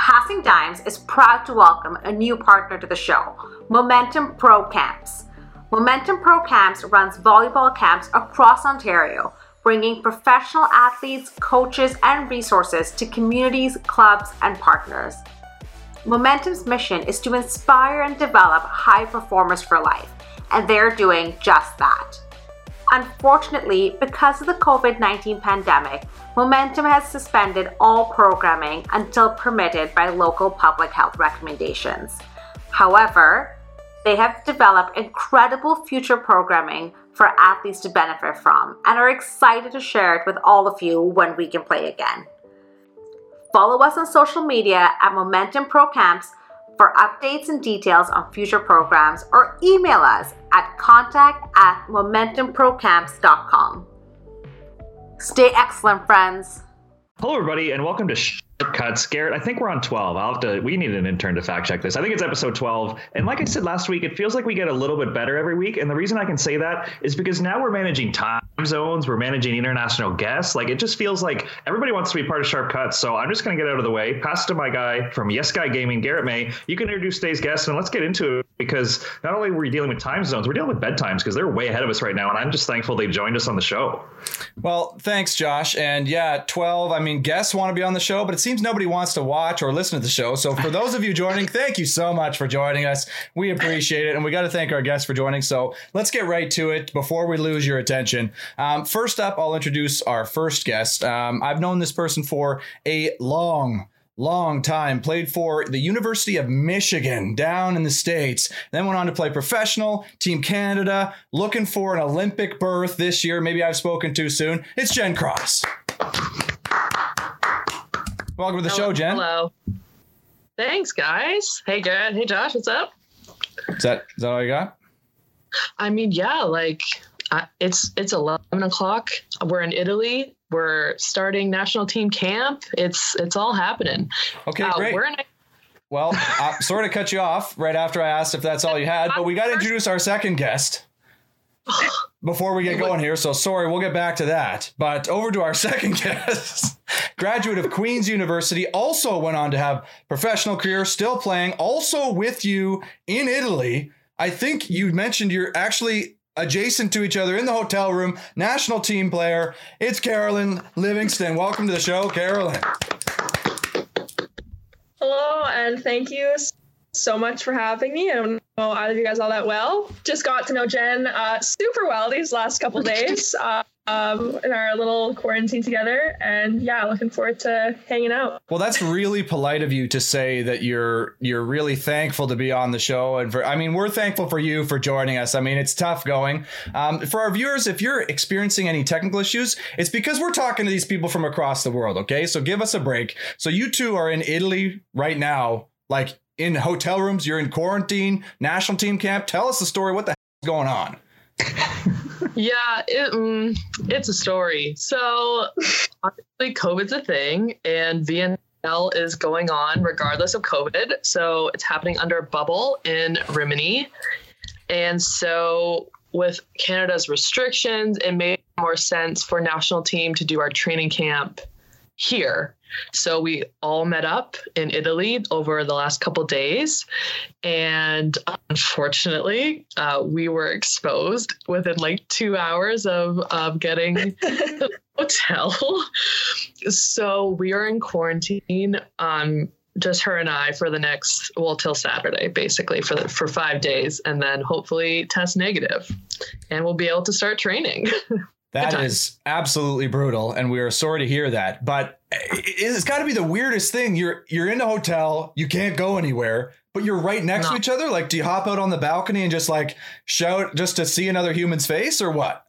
Passing Dimes is proud to welcome a new partner to the show, Momentum Pro Camps. Momentum Pro Camps runs volleyball camps across Ontario, bringing professional athletes, coaches, and resources to communities, clubs, and partners. Momentum's mission is to inspire and develop high performers for life, and they're doing just that. Unfortunately, because of the COVID 19 pandemic, Momentum has suspended all programming until permitted by local public health recommendations. However, they have developed incredible future programming for athletes to benefit from and are excited to share it with all of you when we can play again. Follow us on social media at Momentum Pro Camps for updates and details on future programs or email us at contact at momentumprocamps.com. Stay excellent, friends. Hello, everybody, and welcome to Sharp Cuts. Garrett, I think we're on 12. I'll have to, we need an intern to fact check this. I think it's episode 12. And like I said last week, it feels like we get a little bit better every week. And the reason I can say that is because now we're managing time zones, we're managing international guests. Like it just feels like everybody wants to be part of Sharp Cuts. So I'm just going to get out of the way, pass to my guy from Yes Guy Gaming, Garrett May. You can introduce today's guest and let's get into it because not only were we dealing with time zones, we're dealing with bedtimes because they're way ahead of us right now. And I'm just thankful they joined us on the show. Well, thanks, Josh. And yeah, 12. I mean, guests want to be on the show, but it seems nobody wants to watch or listen to the show. So for those of you joining, thank you so much for joining us. We appreciate it. And we got to thank our guests for joining. So let's get right to it before we lose your attention. Um, first up, I'll introduce our first guest. Um, I've known this person for a long, long time. Played for the University of Michigan down in the States. Then went on to play professional, Team Canada, looking for an Olympic berth this year. Maybe I've spoken too soon. It's Jen Cross. Welcome to the hello, show, Jen. Hello. Thanks, guys. Hey, Garrett. Hey, Josh. What's up? Is that, is that all you got? I mean, yeah, like I, it's it's eleven o'clock. We're in Italy. We're starting national team camp. It's it's all happening. Okay, Uh, great. We're in. Well, I sort of cut you off right after I asked if that's all you had, but we got to introduce our second guest before we get going here. So sorry, we'll get back to that. But over to our second guest. Graduate of Queen's University, also went on to have professional career, still playing, also with you in Italy. I think you mentioned you're actually adjacent to each other in the hotel room. National team player. It's Carolyn Livingston. Welcome to the show, Carolyn. Hello, and thank you so much for having me. I don't know either of you guys all that well. Just got to know Jen uh, super well these last couple days uh, um, in our little quarantine together, and yeah, looking forward to hanging out. Well, that's really polite of you to say that you're you're really thankful to be on the show, and for I mean, we're thankful for you for joining us. I mean, it's tough going. Um, for our viewers, if you're experiencing any technical issues, it's because we're talking to these people from across the world. Okay, so give us a break. So you two are in Italy right now, like in hotel rooms. You're in quarantine, national team camp. Tell us the story. What the is going on? Yeah, it, mm, it's a story. So obviously, COVID's a thing, and VNL is going on regardless of COVID. So it's happening under a bubble in Rimini, and so with Canada's restrictions, it made more sense for national team to do our training camp here. So we all met up in Italy over the last couple days, and unfortunately, uh, we were exposed within like two hours of of getting the hotel. So we are in quarantine. Um, just her and I for the next well till Saturday, basically for the, for five days, and then hopefully test negative, and we'll be able to start training. that is absolutely brutal, and we are sorry to hear that. But it- it's got to be the weirdest thing. You're you're in a hotel, you can't go anywhere, but you're right next to each other. Like, do you hop out on the balcony and just like shout just to see another human's face, or what?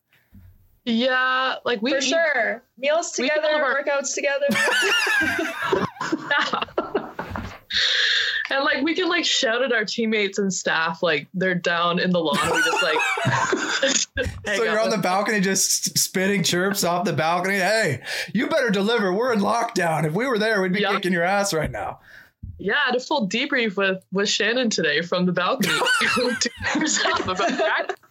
yeah, like we For sure, meals together, our- workouts together. and like we can like shout at our teammates and staff like they're down in the lawn. We just like hang so you're out on the balcony just spitting chirps off the balcony. Hey, you better deliver. We're in lockdown. If we were there, we'd be Yeah. kicking your ass right now. Yeah, I had a full debrief with with Shannon today from the balcony.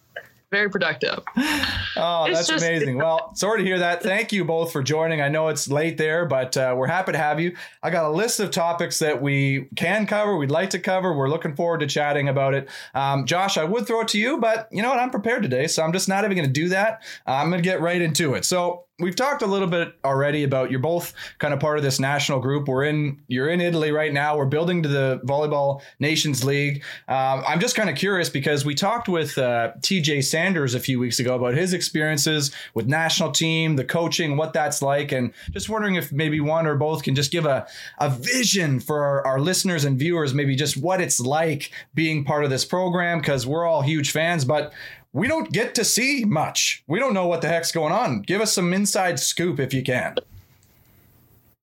very productive. Oh, It's that's just- amazing. Well, sorry to hear that. Thank you both for joining. I know it's late there, but uh, we're happy to have you. I got a list of topics that we can cover, we'd like to cover. We're looking forward to chatting about it. Um, Josh, I would throw it to you, but you know what? I'm prepared today, so I'm just not even going to do that. I'm going to get right into it. So, we've talked a little bit already about you're both kind of part of this national group. We're in you're in Italy right now. We're building to the Volleyball Nations League. Um, I'm just kind of curious because we talked with uh, TJ Sanders a few weeks ago about his experiences with national team, the coaching, what that's like, and just wondering if maybe one or both can just give a a vision for our, our listeners and viewers, maybe just what it's like being part of this program because we're all huge fans, but we don't get to see much. We don't know what the heck's going on. Give us some inside scoop if you can.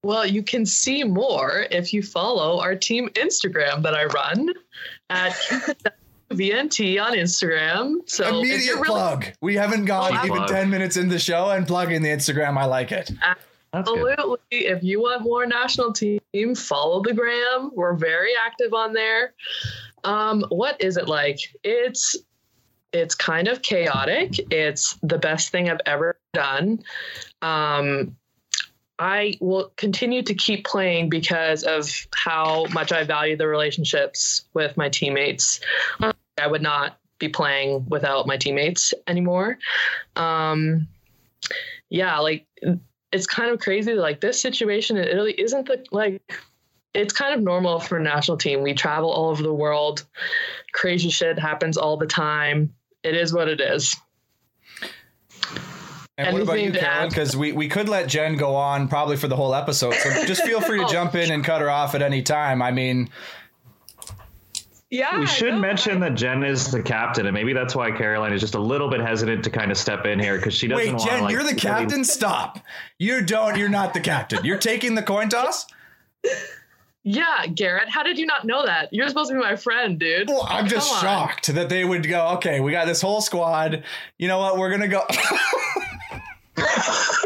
Well, you can see more if you follow our team Instagram that I run at VNT on Instagram. So Immediate really plug. We haven't gone Oh, even plug. 10 minutes in the show and plugging the Instagram. I like it. Absolutely. If you want more national team, follow the gram. We're very active on there. Um, what is it like? It's it's kind of chaotic. It's the best thing I've ever done. Um, I will continue to keep playing because of how much I value the relationships with my teammates. I would not be playing without my teammates anymore. Um, yeah, like it's kind of crazy. Like this situation in Italy isn't the like it's kind of normal for a national team. We travel all over the world. Crazy shit happens all the time. It is what it is. And what about you, Anything Carolyn? Because we, we could let Jen go on probably for the whole episode. So just feel free to Oh. jump in and cut her off at any time. I mean, Yeah. We should no, mention I- that Jen is the captain, and maybe that's why Caroline is just a little bit hesitant to kind of step in here because she doesn't wait, want Jen, like, you're the really- captain? Stop. You don't. You're not the captain. You're taking the coin toss? Yeah, Garrett, how did you not know that? You're supposed to be my friend, dude. Well, I'm just Come on. shocked that they would go, okay, we got this whole squad. You know what? We're going to go.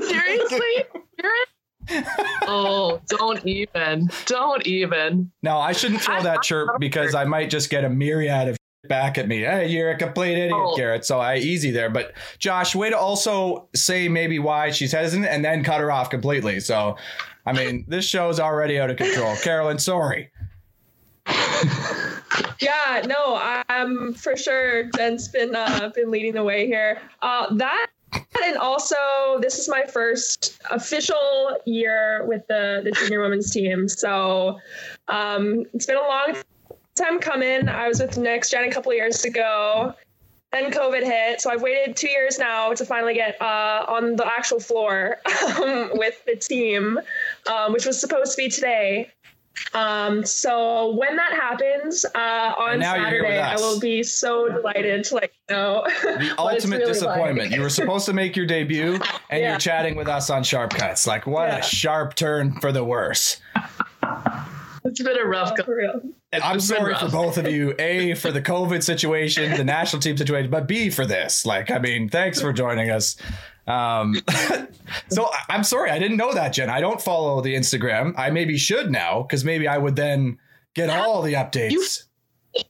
Seriously? Garrett? oh, don't even. Don't even. No, I shouldn't throw that chirp because I might just get a myriad of back at me. Hey, you're a complete idiot, Oh. Garrett. So I easy there. But Josh, way to also say maybe why she's hesitant and then cut her off completely. So, I mean, this show is already out of control. Carolyn, sorry. Yeah, no, I'm for sure. Jen's been uh, been leading the way here. Uh, that and also this is my first official year with the the junior women's team. So um, it's been a long time coming. I was with Next Gen a couple years ago. Then COVID hit, so I've waited two years now to finally get uh, on the actual floor um, with the team, um, which was supposed to be today. Um, so when that happens uh, on And now you're here with Saturday, I will be so delighted to let you know. The what it's ultimate really disappointment. like. You were supposed to make your debut and Yeah. you're chatting with us on Sharp Cuts. Like, what Yeah. a sharp turn for the worse. It's been a rough go. For I'm been sorry for both of you. A for the COVID situation, the national team situation, but B for this. Like, I mean, thanks for joining us. Um, so I- I'm sorry, I didn't know that, Jen. I don't follow the Instagram. I maybe should now because maybe I would then get all the updates.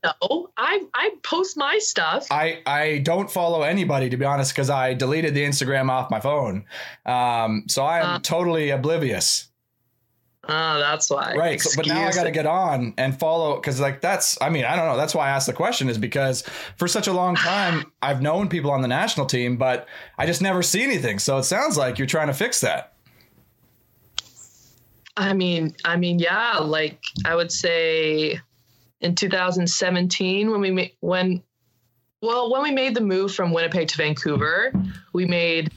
No, I I post my stuff. I, I don't follow anybody to be honest because I deleted the Instagram off my phone. Um, so I am Uh. totally oblivious. Oh, that's why. Right. So, but now I got to get on and follow because, like, that's, I mean, I don't know. That's why I asked the question is because for such a long time, I've known people on the national team, but I just never see anything. So it sounds like you're trying to fix that. I mean, I mean, yeah, like I would say in 2017 when we made when well, when we made the move from Winnipeg to Vancouver, we made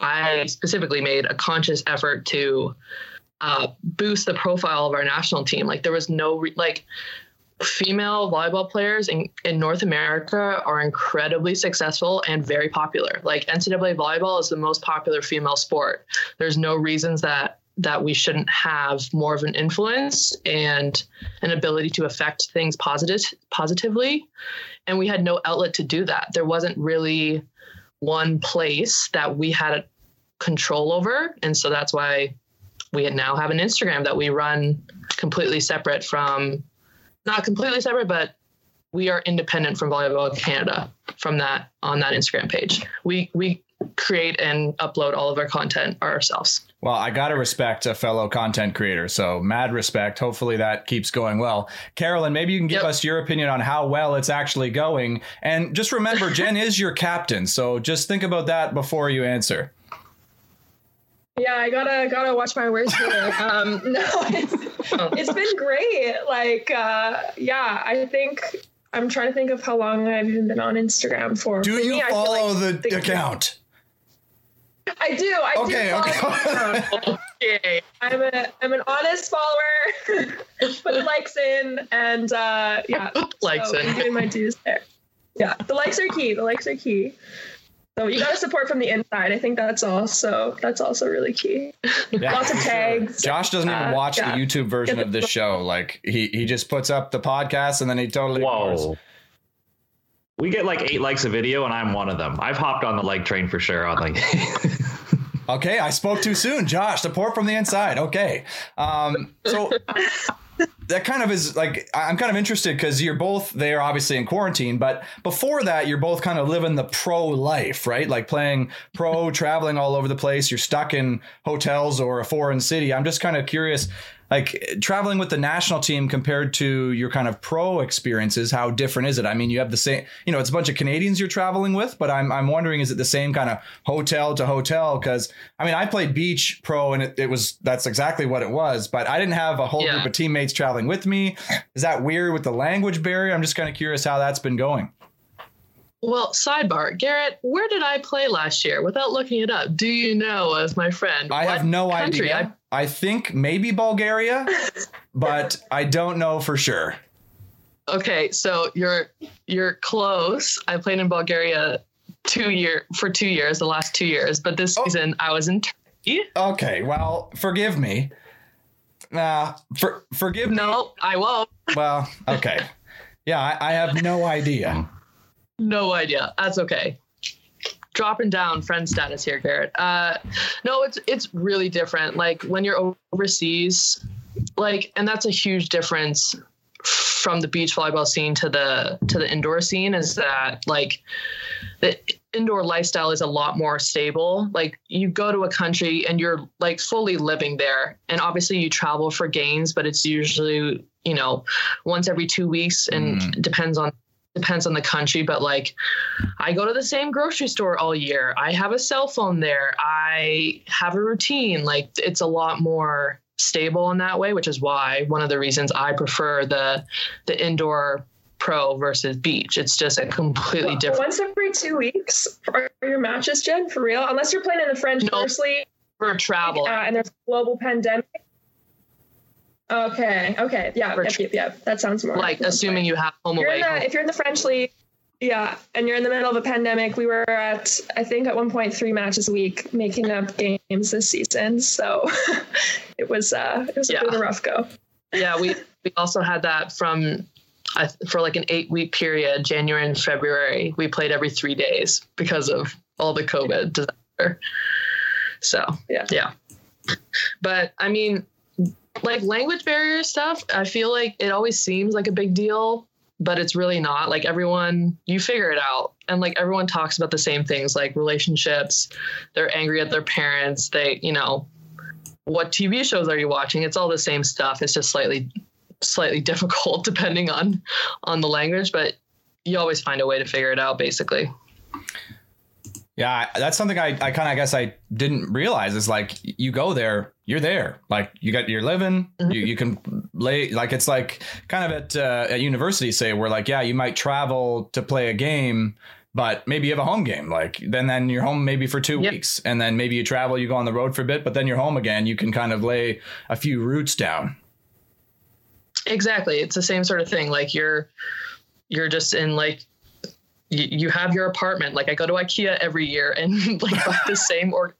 I specifically made a conscious effort to uh, boost the profile of our national team. Like there was no re- like female volleyball players in, in North America are incredibly successful and very popular. Like NCAA volleyball is the most popular female sport. There's no reasons that that we shouldn't have more of an influence and an ability to affect things positive positively. And we had no outlet to do that. There wasn't really one place that we had control over. And so that's why we now have an Instagram that we run completely separate from not completely separate, but we are independent from Volleyball Canada from that on that Instagram page. We we create and upload all of our content ourselves. Well, I got to respect a fellow content creator. So, mad respect. Hopefully, that keeps going well. Carolyn, maybe you can give yep. us your opinion on how well it's actually going. And just remember, Jen is your captain. So, just think about that before you answer. Yeah, I gotta gotta watch my words here. Um, no, it's, it's been great. Like, uh, yeah, I think I'm trying to think of how long I've even been on Instagram for. Do for you me, follow like the account? I do. I okay, do. Okay. I'm a I'm an honest follower. Put the likes in, and uh, yeah, likes so in. I'm doing my dues there. Yeah, the likes are key. The likes are key. So you got to support from the inside. I think that's also that's also really key. Yeah, Lots of tags. Josh doesn't even uh, watch yeah. the YouTube version of this show. Like he he just puts up the podcast and then he totally Whoa. Ignores. We get like eight likes a video, and I'm one of them. I've hopped on the like train for sure. On like. okay, I spoke too soon, Josh. Support from the inside. Okay, um, so that kind of is like I'm kind of interested because you're both there, obviously in quarantine, but before that, you're both kind of living the pro life, right? Like playing pro, traveling all over the place. You're stuck in hotels or a foreign city. I'm just kind of curious like traveling with the national team compared to your kind of pro experiences how different is it i mean you have the same you know it's a bunch of canadians you're traveling with but i'm, I'm wondering is it the same kind of hotel to hotel because i mean i played beach pro and it, it, was that's exactly what it was but i didn't have a whole yeah. group of teammates traveling with me is that weird with the language barrier i'm just kind of curious how that's been going well, sidebar, Garrett, where did I play last year? Without looking it up, do you know, as my friend? I have no idea. I I think maybe Bulgaria, but I don't know for sure. Okay, so you're you're close. I played in Bulgaria two year for two years, the last two years, but this oh. season I was in Turkey. Okay, well, forgive me. Nah, for, forgive no, me. No, I won't. Well, okay. Yeah, I, I have no idea. No idea. That's okay dropping down friend status here, Garrett. Uh, no, it's it's really different. Like when you're overseas, like, and that's a huge difference from the beach volleyball scene to the to the indoor scene. Is that like the indoor lifestyle is a lot more stable. Like you go to a country and you're like fully living there, and obviously you travel for games, but it's usually you know once every two weeks, and mm. depends on depends on the country, but like I go to the same grocery store all year. I have a cell phone there. I have a routine. Like it's a lot more stable in that way, which is why one of the reasons I prefer the the indoor pro versus beach. It's just a completely well, different. Once every two weeks are your matches, Jen, for real? Unless you're playing in the French no, First League for travel, uh, and there's a global pandemic. Okay. Okay. Yeah. Yep, yep, yep. That sounds more like assuming you have home you're away. The, if you're in the French league, yeah, and you're in the middle of a pandemic, we were at I think at one point three matches a week making up games this season. So it was uh it was a bit of a rough go. Yeah, we we also had that from uh, for like an eight week period, January and February. We played every three days because of all the COVID disaster. So yeah, yeah. But I mean, like language barrier stuff, I feel like it always seems like a big deal, but it's really not. Like everyone, you figure it out. And like everyone talks about the same things like relationships. They're angry at their parents. They, you know, what TV shows are you watching? It's all the same stuff. It's just slightly slightly difficult depending on on the language, but you always find a way to figure it out basically. Yeah, that's something I, I kind of guess I didn't realize is like you go there, you're there, like you got your living, mm-hmm. you, you can lay like it's like kind of at uh, at university say where like yeah you might travel to play a game, but maybe you have a home game like then then you're home maybe for two yep. weeks and then maybe you travel you go on the road for a bit but then you're home again you can kind of lay a few roots down. Exactly, it's the same sort of thing. Like you're you're just in like you, have your apartment. Like I go to IKEA every year and like buy the same or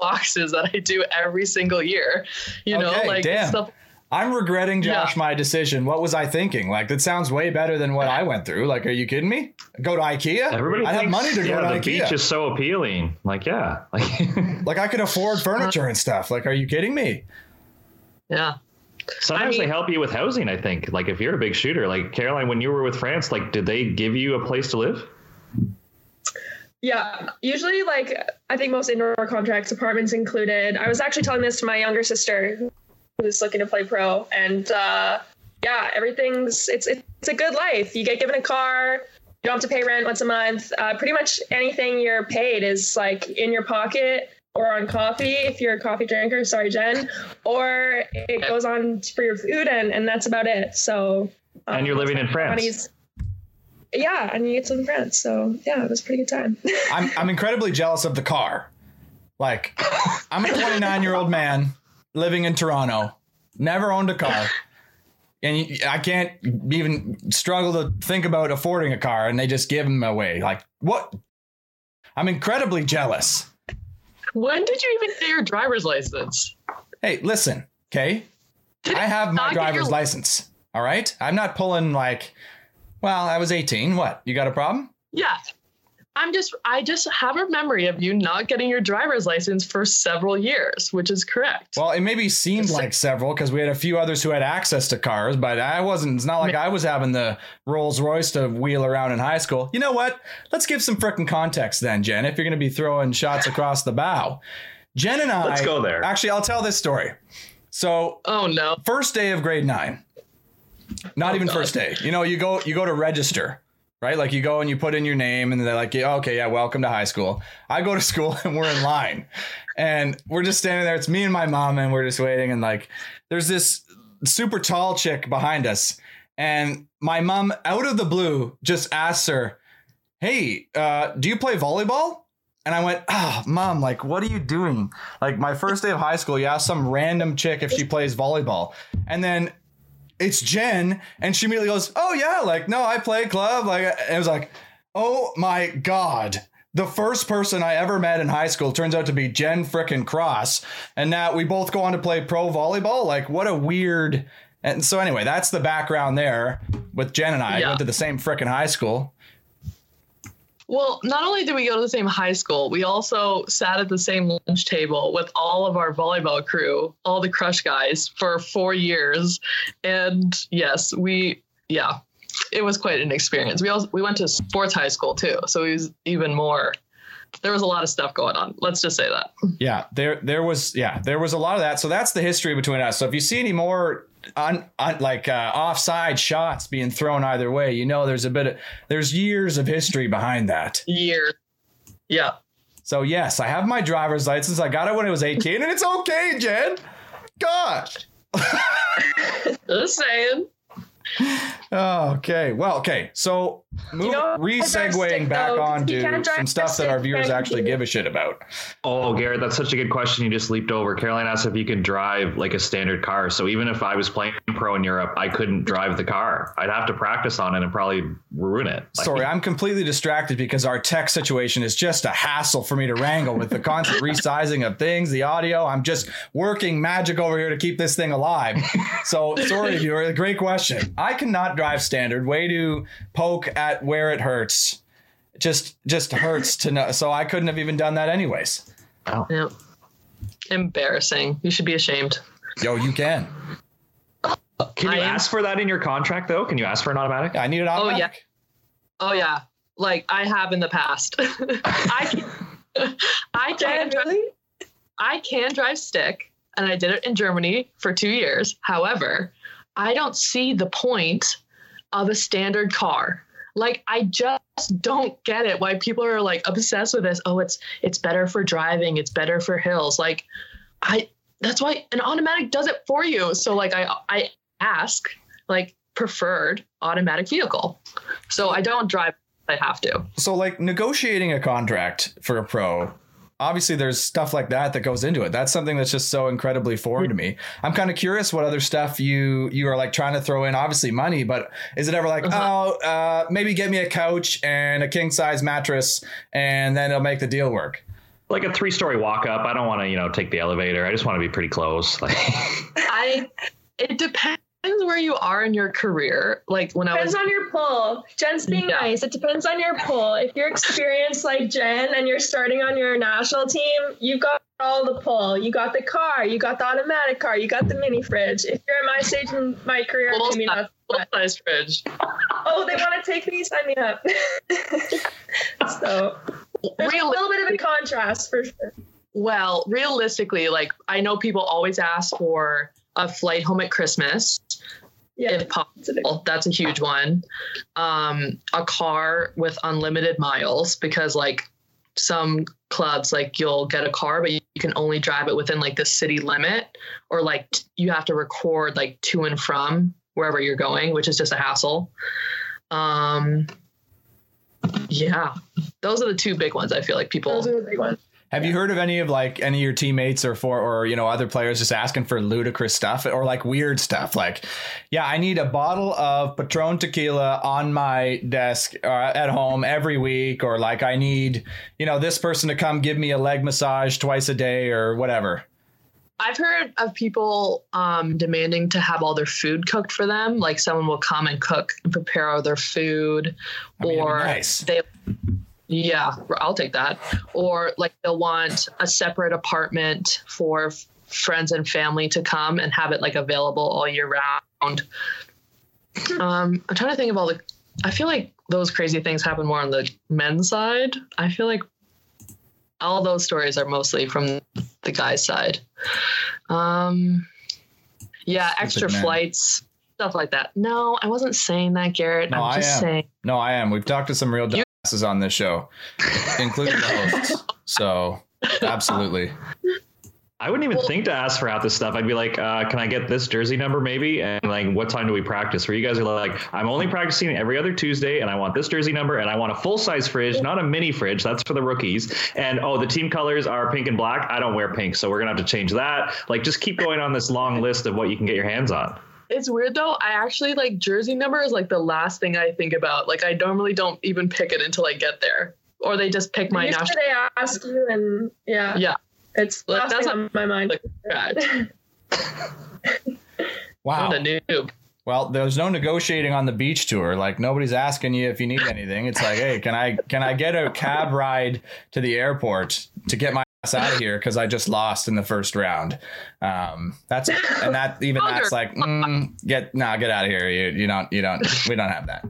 boxes that I do every single year. You know, okay, like damn. stuff. I'm regretting Josh yeah. my decision. What was I thinking? Like that sounds way better than what I went through. Like, are you kidding me? Go to IKEA? Everybody I have money to yeah, go to the IKEA. beach is so appealing. Like, yeah, like like I could afford furniture and stuff. Like, are you kidding me? Yeah. Sometimes mean- they help you with housing. I think, like if you're a big shooter, like Caroline, when you were with France, like did they give you a place to live? Yeah, usually like I think most indoor contracts, apartments included. I was actually telling this to my younger sister who's looking to play pro, and uh, yeah, everything's it's it's a good life. You get given a car, you don't have to pay rent once a month. Uh, pretty much anything you're paid is like in your pocket or on coffee if you're a coffee drinker. Sorry, Jen, or it goes on for your food, and and that's about it. So And you're living in France. Money's- Yeah, and you get some friends. So yeah, it was a pretty good time. I'm I'm incredibly jealous of the car. Like, I'm a 29 year old man living in Toronto, never owned a car, and I can't even struggle to think about affording a car, and they just give them away. Like, what? I'm incredibly jealous. When did you even get your driver's license? Hey, listen, okay? I have my not get your- driver's license. All right, I'm not pulling like. Well, I was 18. What? You got a problem? Yeah. I'm just I just have a memory of you not getting your driver's license for several years, which is correct. Well, it maybe seemed like several because we had a few others who had access to cars, but I wasn't. It's not like I was having the Rolls Royce to wheel around in high school. You know what? Let's give some frickin' context then, Jen. If you're going to be throwing shots across the bow, Jen and I. Let's go there. Actually, I'll tell this story. So, oh no. first day of grade nine, not Oh, even God. first day. You know, you go you go to register. Right, like you go and you put in your name, and they're like, yeah, "Okay, yeah, welcome to high school." I go to school, and we're in line, and we're just standing there. It's me and my mom, and we're just waiting. And like, there's this super tall chick behind us, and my mom, out of the blue, just asks her, "Hey, uh, do you play volleyball?" And I went, "Ah, mom, like, what are you doing? Like, my first day of high school, you ask some random chick if she plays volleyball, and then." It's Jen, and she immediately goes, "Oh yeah, like no, I play club." Like it was like, "Oh my god!" The first person I ever met in high school turns out to be Jen frickin' Cross, and now we both go on to play pro volleyball. Like what a weird. And so anyway, that's the background there with Jen and I. Yeah. Went to the same frickin' high school. Well, not only did we go to the same high school, we also sat at the same lunch table with all of our volleyball crew, all the crush guys for 4 years. And yes, we yeah, it was quite an experience. We also we went to sports high school too, so it was even more there was a lot of stuff going on. Let's just say that. Yeah, there there was yeah there was a lot of that. So that's the history between us. So if you see any more un, un, like uh, offside shots being thrown either way, you know there's a bit of there's years of history behind that. Years. Yeah. So yes, I have my driver's license. I got it when I was 18, and it's okay, Jen. Gosh. Just saying. Oh, okay. Well, okay. So move, know, re-segueing back though, on to some stuff that our viewers actually give a shit about. Oh, Garrett, that's such a good question. You just leaped over. Caroline asked if you can drive like a standard car. So even if I was playing pro in Europe, I couldn't drive the car. I'd have to practice on it and probably ruin it. Like, Sorry, I'm completely distracted because our tech situation is just a hassle for me to wrangle with the constant resizing of things, the audio. I'm just working magic over here to keep this thing alive. So sorry, viewer. Great question. I cannot drive standard. Way to poke at where it hurts. Just just hurts to know. So I couldn't have even done that anyways. Yeah. Embarrassing. You should be ashamed. Yo, you can. Can you I am- ask for that in your contract though? Can you ask for an automatic? I need it Oh, yeah. Oh yeah. Like I have in the past. I can I can drive, really? I can drive stick and I did it in Germany for 2 years. However, I don't see the point of a standard car. Like I just don't get it why people are like obsessed with this. Oh, it's it's better for driving, it's better for hills. Like I that's why an automatic does it for you. So like I I ask like preferred automatic vehicle. So I don't drive I have to. so like negotiating a contract for a pro obviously there's stuff like that that goes into it that's something that's just so incredibly foreign to me i'm kind of curious what other stuff you you are like trying to throw in obviously money but is it ever like Uh-huh. oh uh, maybe get me a couch and a king size mattress and then it'll make the deal work Like a three story walk up. I don't want to, you know, take the elevator. I just want to be pretty close. Like I it depends where you are in your career. Like when I Depends was on your pull. Jen's being Yeah. nice. It depends on your pull. If you're experienced like Jen and you're starting on your national team, you've got all the pull. You got the car, you got the automatic car, you got the mini fridge. If you're at my stage in my career, Full maybe size, not. full size fridge. Oh, they want to take me, sign me up. so there's a little bit of a contrast for sure. Well, realistically, like I know people always ask for a flight home at Christmas, Yeah, if it's a big- possible. That's a huge one. Um, a car with unlimited miles because like some clubs like you'll get a car but you, can only drive it within like the city limit or like you have to record like to and from wherever you're going which is just a hassle um yeah those are the two big ones i feel like people those are the big ones. Have you heard of any of like any of your teammates or for or you know other players just asking for ludicrous stuff or like weird stuff? Like, yeah, I need a bottle of Patron tequila on my desk uh, at home every week, or like I need you know this person to come give me a leg massage twice a day or whatever. I've heard of people um, demanding to have all their food cooked for them. Like someone will come and cook and prepare all their food, I mean, or nice. they, yeah, I'll take that. Or like they'll want a separate apartment for f- friends and family to come and have it like available all year round. Um, I'm trying to think of all the. I feel like those crazy things happen more on the men's side. I feel like all those stories are mostly from the guy's side. Um, yeah, extra man. flights, stuff like that. No, I wasn't saying that, Garrett. No, I'm I just am. saying. No, I am. We've talked to some real You- dumbasses on this show, including the hosts. So absolutely. I wouldn't even Well- think to ask for half this stuff. I'd be like, uh, "Can I get this jersey number, maybe?" And like, "What time do we practice?" Where you guys are like, "I'm only practicing every other Tuesday, and I want this jersey number, and I want a full size fridge, not a mini fridge. That's for the rookies. And oh, the team colors are pink and black. I don't wear pink, so we're gonna have to change that. Like, just keep going on this long list of what you can get your hands on. It's weird though. I actually like jersey number is like the last thing I think about. Like I normally don't even pick it until I get there, or they just pick my Usually national. they ask you, and yeah, Yeah. it's Like, last that's thing on my mind. like. Wow. What a noob. Well, there's no negotiating on the beach tour. Like nobody's asking you if you need anything. It's like, hey, can I can I get a cab ride to the airport to get my ass out of here because I just lost in the first round. Um, that's and that even that's like mm, get nah get out of here. You you don't you don't we don't have that.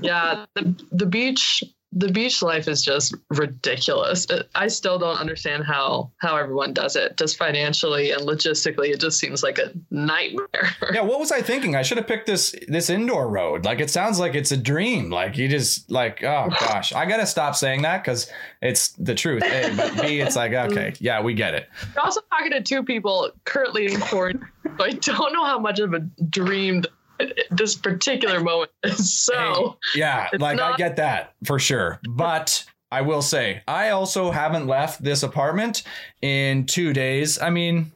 Yeah, the the beach the beach life is just ridiculous. I still don't understand how how everyone does it. Just financially and logistically, it just seems like a nightmare. Yeah, what was I thinking? I should have picked this this indoor road. Like it sounds like it's a dream. Like you just like oh gosh, I gotta stop saying that because it's the truth. A, but B, it's like okay, yeah, we get it. You're also talking to two people currently in quarantine. so I don't know how much of a dream this particular moment is. So Yeah, It's like I get that for sure. But I will say, I also haven't left this apartment in two days. I mean,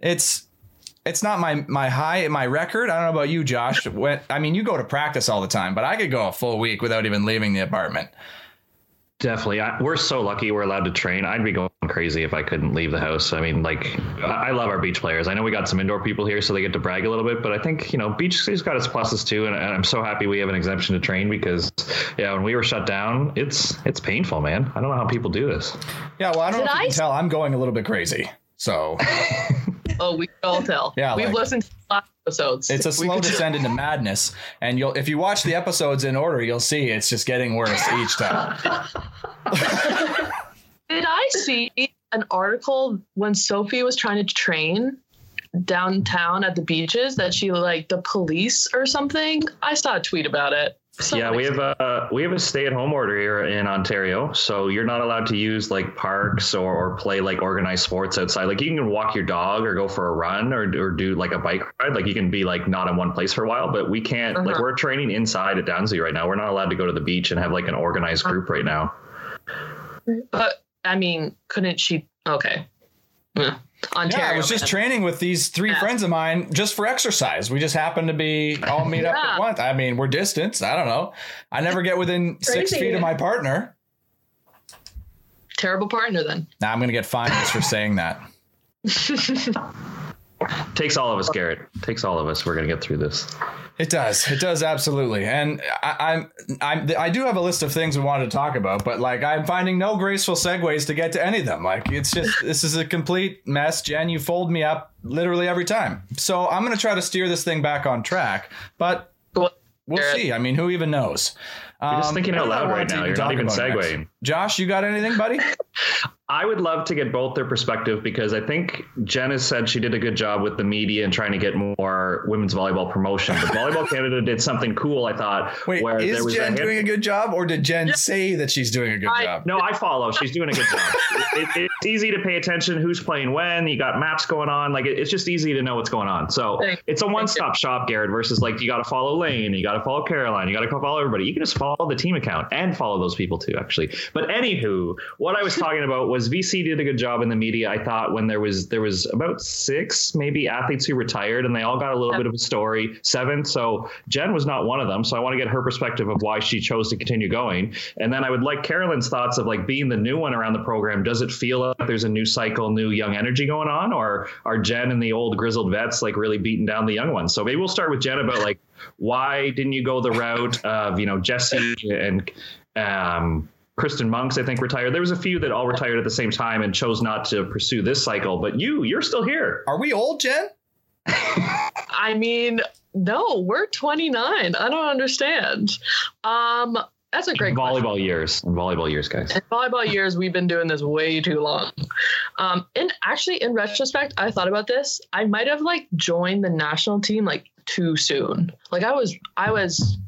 it's it's not my my high my record. I don't know about you, Josh. When, I mean, you go to practice all the time, but I could go a full week without even leaving the apartment. Definitely. I, we're so lucky we're allowed to train. I'd be going crazy if I couldn't leave the house. I mean, like, I, I love our beach players. I know we got some indoor people here, so they get to brag a little bit, but I think, you know, beach has got its pluses too. And, and I'm so happy we have an exemption to train because, yeah, when we were shut down, it's it's painful, man. I don't know how people do this. Yeah, well, I don't know Did if you I can tell. I'm going a little bit crazy. So oh, we can all tell. Yeah, we've like- listened to last episodes. it's a slow descent into madness. And you'll if you watch the episodes in order, you'll see it's just getting worse each time. Did I see an article when Sophie was trying to train downtown at the beaches that she like the police or something? I saw a tweet about it. Yeah, we have a we have a stay at home order here in Ontario, so you're not allowed to use like parks or, or play like organized sports outside. Like you can walk your dog or go for a run or or do like a bike ride. Like you can be like not in one place for a while, but we can't. Like Uh-huh. we're training inside at Downsview right now. We're not allowed to go to the beach and have like an organized group right now. But I mean, couldn't she? Okay. Eh, Ontario. Yeah, I was just training with these three Yeah. friends of mine just for exercise. We just happened to be all meet up at once. I mean, we're distanced. I don't know. I never get within six feet of my partner. terrible partner then. Now I'm going to get fined just for saying that. Takes all of us, Garrett. Takes all of us. We're gonna get through this. It does. It does absolutely. And I, I'm, I'm, I do have a list of things we wanted to talk about, but like I'm finding no graceful segues to get to any of them. Like it's just this is a complete mess. Jen, you fold me up literally every time. So I'm gonna try to steer this thing back on track, but Well, we'll see. I mean, who even knows? You're just Um, thinking out loud right now. You're not even about next? segueing. Josh, you got anything, buddy? I would love to get both their perspective because I think Jen has said she did a good job with the media and trying to get more women's volleyball promotion. But Volleyball Canada did something cool, I thought. Wait, where is there was Jen a doing a good job, or did Jen say that she's doing a good I- job? No, I follow. She's doing a good job. it, it's easy to pay attention who's playing when. You got maps going on. Like it, it's just easy to know what's going on. So Thank- it's a one-stop shop, Garrett. Versus like you got to follow Lane, you got to follow Caroline, you got to follow everybody. You can just follow the team account and follow those people too, actually. But anywho, what I was talking about was VC did a good job in the media. I thought when there was there was about six maybe athletes who retired, and they all got a little bit of a story. Seven. So Jen was not one of them. So I want to get her perspective of why she chose to continue going. And then I would like Carolyn's thoughts of like being the new one around the program. Does it feel like there's a new cycle, new young energy going on, or are Jen and the old grizzled vets like really beating down the young ones? So maybe we'll start with Jen about like why didn't you go the route of you know Jesse and um, Kristen Moncks? I think retired. There was a few that all retired at the same time and chose not to pursue this cycle. But you, you're still here. Are we old, Jen? I mean, no, we're 29. I don't understand. Um, that's a great question. volleyball years and volleyball years, guys. In volleyball years, we've been doing this way too long. Um, and actually, in retrospect, I thought about this. I might have like joined the national team like too soon. Like I was, I was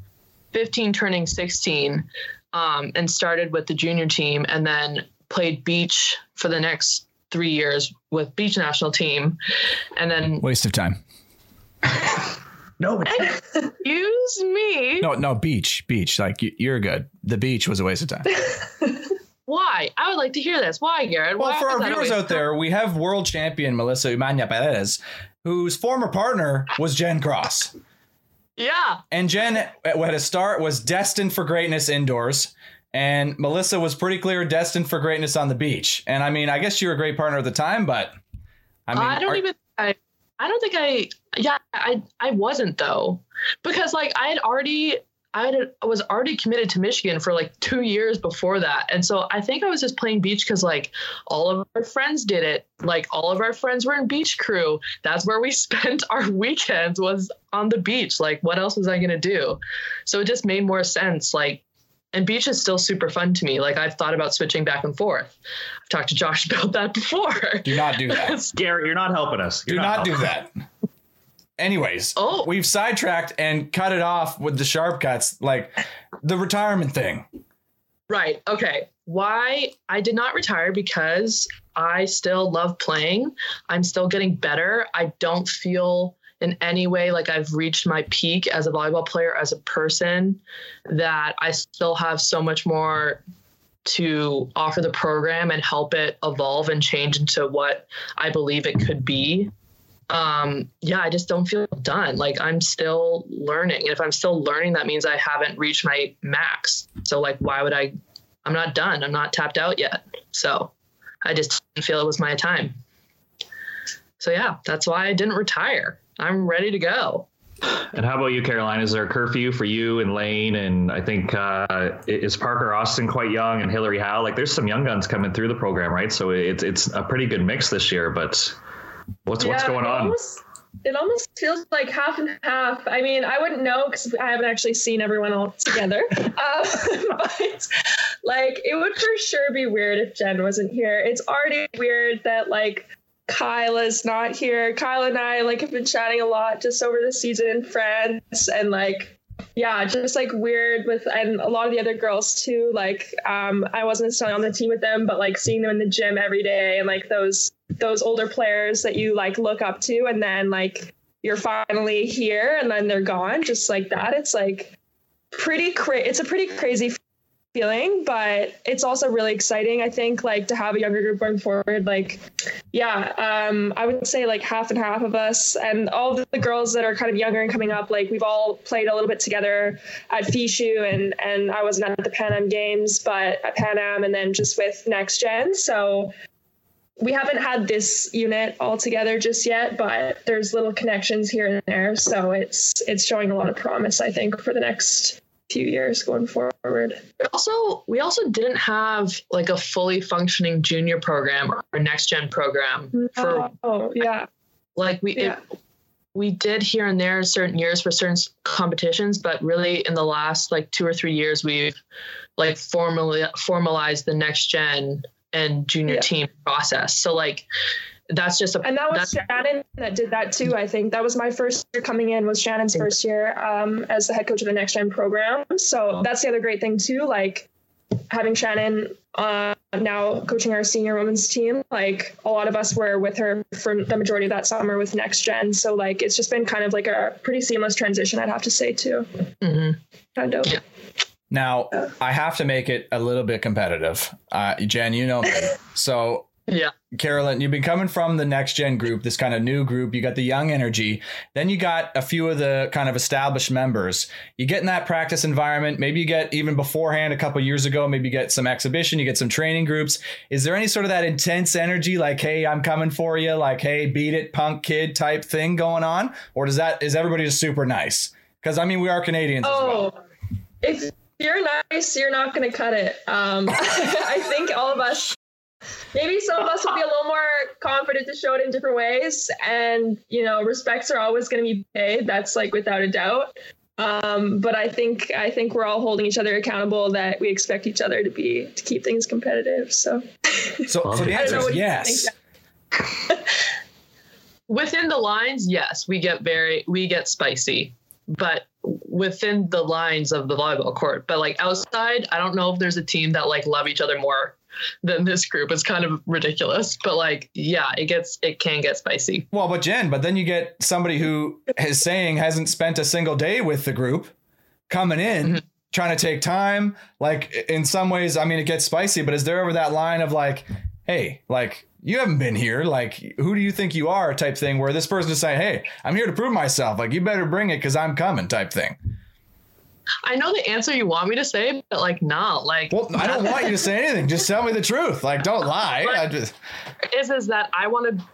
15, turning 16, um, and started with the junior team, and then played beach for the next three years with beach national team, and then Waste of time. No, excuse me. No, no, beach, beach. Like you- you're good. The beach was a waste of time. Why? I would like to hear this. Why, Garrett? Well, Why for our viewers out there, we have world champion Melissa Humana-Paredes, whose former partner was Jen Cross. Yeah. And Jen, at a start, was destined for greatness indoors. And Melissa was pretty clear destined for greatness on the beach. And I mean, I guess you were a great partner at the time, but I mean, I don't are- even. I, I don't think I. Yeah, I. I wasn't though, because like I had already. I had, I was already committed to Michigan for like two years before that, and so I think I was just playing beach because like all of our friends did it. Like all of our friends were in beach crew. That's where we spent our weekends was on the beach. Like what else was I gonna do? So it just made more sense. Like and beach is still super fun to me. Like I've thought about switching back and forth. I've talked to Josh about that before. do not do that. Garrett, you're not helping us. do You're not do helping that. Anyways, Oh. we've sidetracked and cut it off with the sharp cuts, like the retirement thing. Right. Okay. Why I did not retire because I still love playing. I'm still getting better. I don't feel in any way like I've reached my peak as a volleyball player, as a person, that I still have so much more to offer the program and help it evolve and change into what I believe it could be. Um, yeah, I just don't feel done. Like I'm still learning. And if I'm still learning, that means I haven't reached my max. So like why would I I'm not done. I'm not tapped out yet. So I just didn't feel it was my time. So yeah, that's why I didn't retire. I'm ready to go. And how about you, Caroline? Is there a curfew for you and Lane? And I think uh, is Parker Austin quite young and Hillary Howe? Like, there's some young guns coming through the program, right? So it's it's a pretty good mix this year. But what's what's going on? Almost, it almost feels like half and half. I mean, I wouldn't know because I haven't actually seen everyone all together. um, but like, it would for sure be weird if Jen wasn't here. It's already weird that like Kyla's not here. Kyla and I like have been chatting a lot just over the season in France and like yeah, just like weird with and a lot of the other girls too. Like um I wasn't necessarily on the team with them, but like seeing them in the gym every day and like those those older players that you like look up to and then like you're finally here and then they're gone just like that. It's like pretty cra- it's a pretty crazy feeling, but it's also really exciting. I think like to have a younger group going forward. Like, yeah, um, I would say like half and half of us, and all the girls that are kind of younger and coming up. Like we've all played a little bit together at FISU, and and I wasn't at the Pan Am Games, but at Pan Am, and then just with Next Gen. So. we haven't had this unit all together just yet, but there's little connections here and there. So it's it's showing a lot of promise, I think, for the next few years going forward. Also, we also didn't have like a fully functioning junior program or next gen program for oh yeah, like we yeah. it, we did here and there certain years for certain competitions, but really in the last like two or three years we've like formally formalized the next gen and junior Yeah. team process. So like that's just a and that was Shannon that did that too. I think that was my first year coming in. Was Shannon's first year um, as the head coach of the Next Gen program. So that's the other great thing too. Like having Shannon uh, now coaching our senior women's team. Like a lot of us were with her for the majority of that summer with Next Gen. So like it's just been kind of like a pretty seamless transition. I'd have to say too. Mhm. Kind of. Yeah. Now, I have to make it a little bit competitive. Uh, Jen, you know me. So, yeah. Carolyn, you've been coming from the next gen group, this kind of new group. You got the young energy. Then you got a few of the kind of established members. You get in that practice environment. Maybe you get even beforehand a couple years ago, maybe you get some exhibition, you get some training groups. Is there any sort of that intense energy, like, hey, I'm coming for you, like, hey, beat it, punk kid type thing going on? Or does that, is everybody just super nice? Because I mean, we are Canadians as well. Oh, if you're nice, you're not going to cut it. Um, I think all of us, maybe some of us will be a little more confident to show it in different ways. And, you know, respects are always going to be paid. That's like without a doubt. Um, but I think I think we're all holding each other accountable that we expect each other to be to keep things competitive. So So, so the I don't answer know is yes. within the lines yes we get very we get spicy but within the lines of the volleyball court but like outside i don't know if there's a team that like love each other more than this group it's kind of ridiculous but like yeah it gets it can get spicy Well, but Jen, but then you get somebody who is saying hasn't spent a single day with the group coming in, Mhm. trying to take time. Like in some ways, I mean, it gets spicy, but is there ever that line of like, hey, like you haven't been here, like who do you think you are type thing where this person is saying, hey, I'm here to prove myself. Like you better bring it because I'm coming type thing. I know the answer you want me to say but like nah like Well, I don't want you to say anything. Just tell me the truth. Like, don't lie. I just, is is that I want to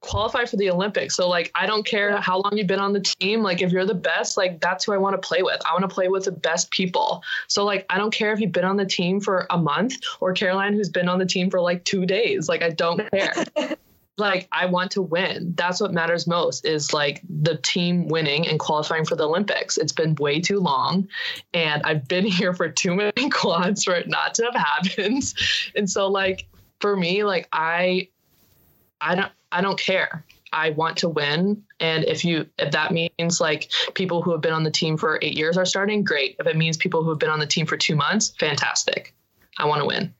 qualify for the Olympics. So like I don't care how long you've been on the team. Like if you're the best, like that's who I want to play with. I want to play with the best people. So like I don't care if you've been on the team for a month or Caroline who's been on the team for like 2 days. Like I don't care. like I want to win. That's what matters most is like the team winning and qualifying for the Olympics. It's been way too long and I've been here for too many quads for it not to have happened. And so like for me like I I don't I don't care. I want to win. And if you if that means like people who have been on the team for eight years are starting, great. If it means people who have been on the team for two months, fantastic. I want to win.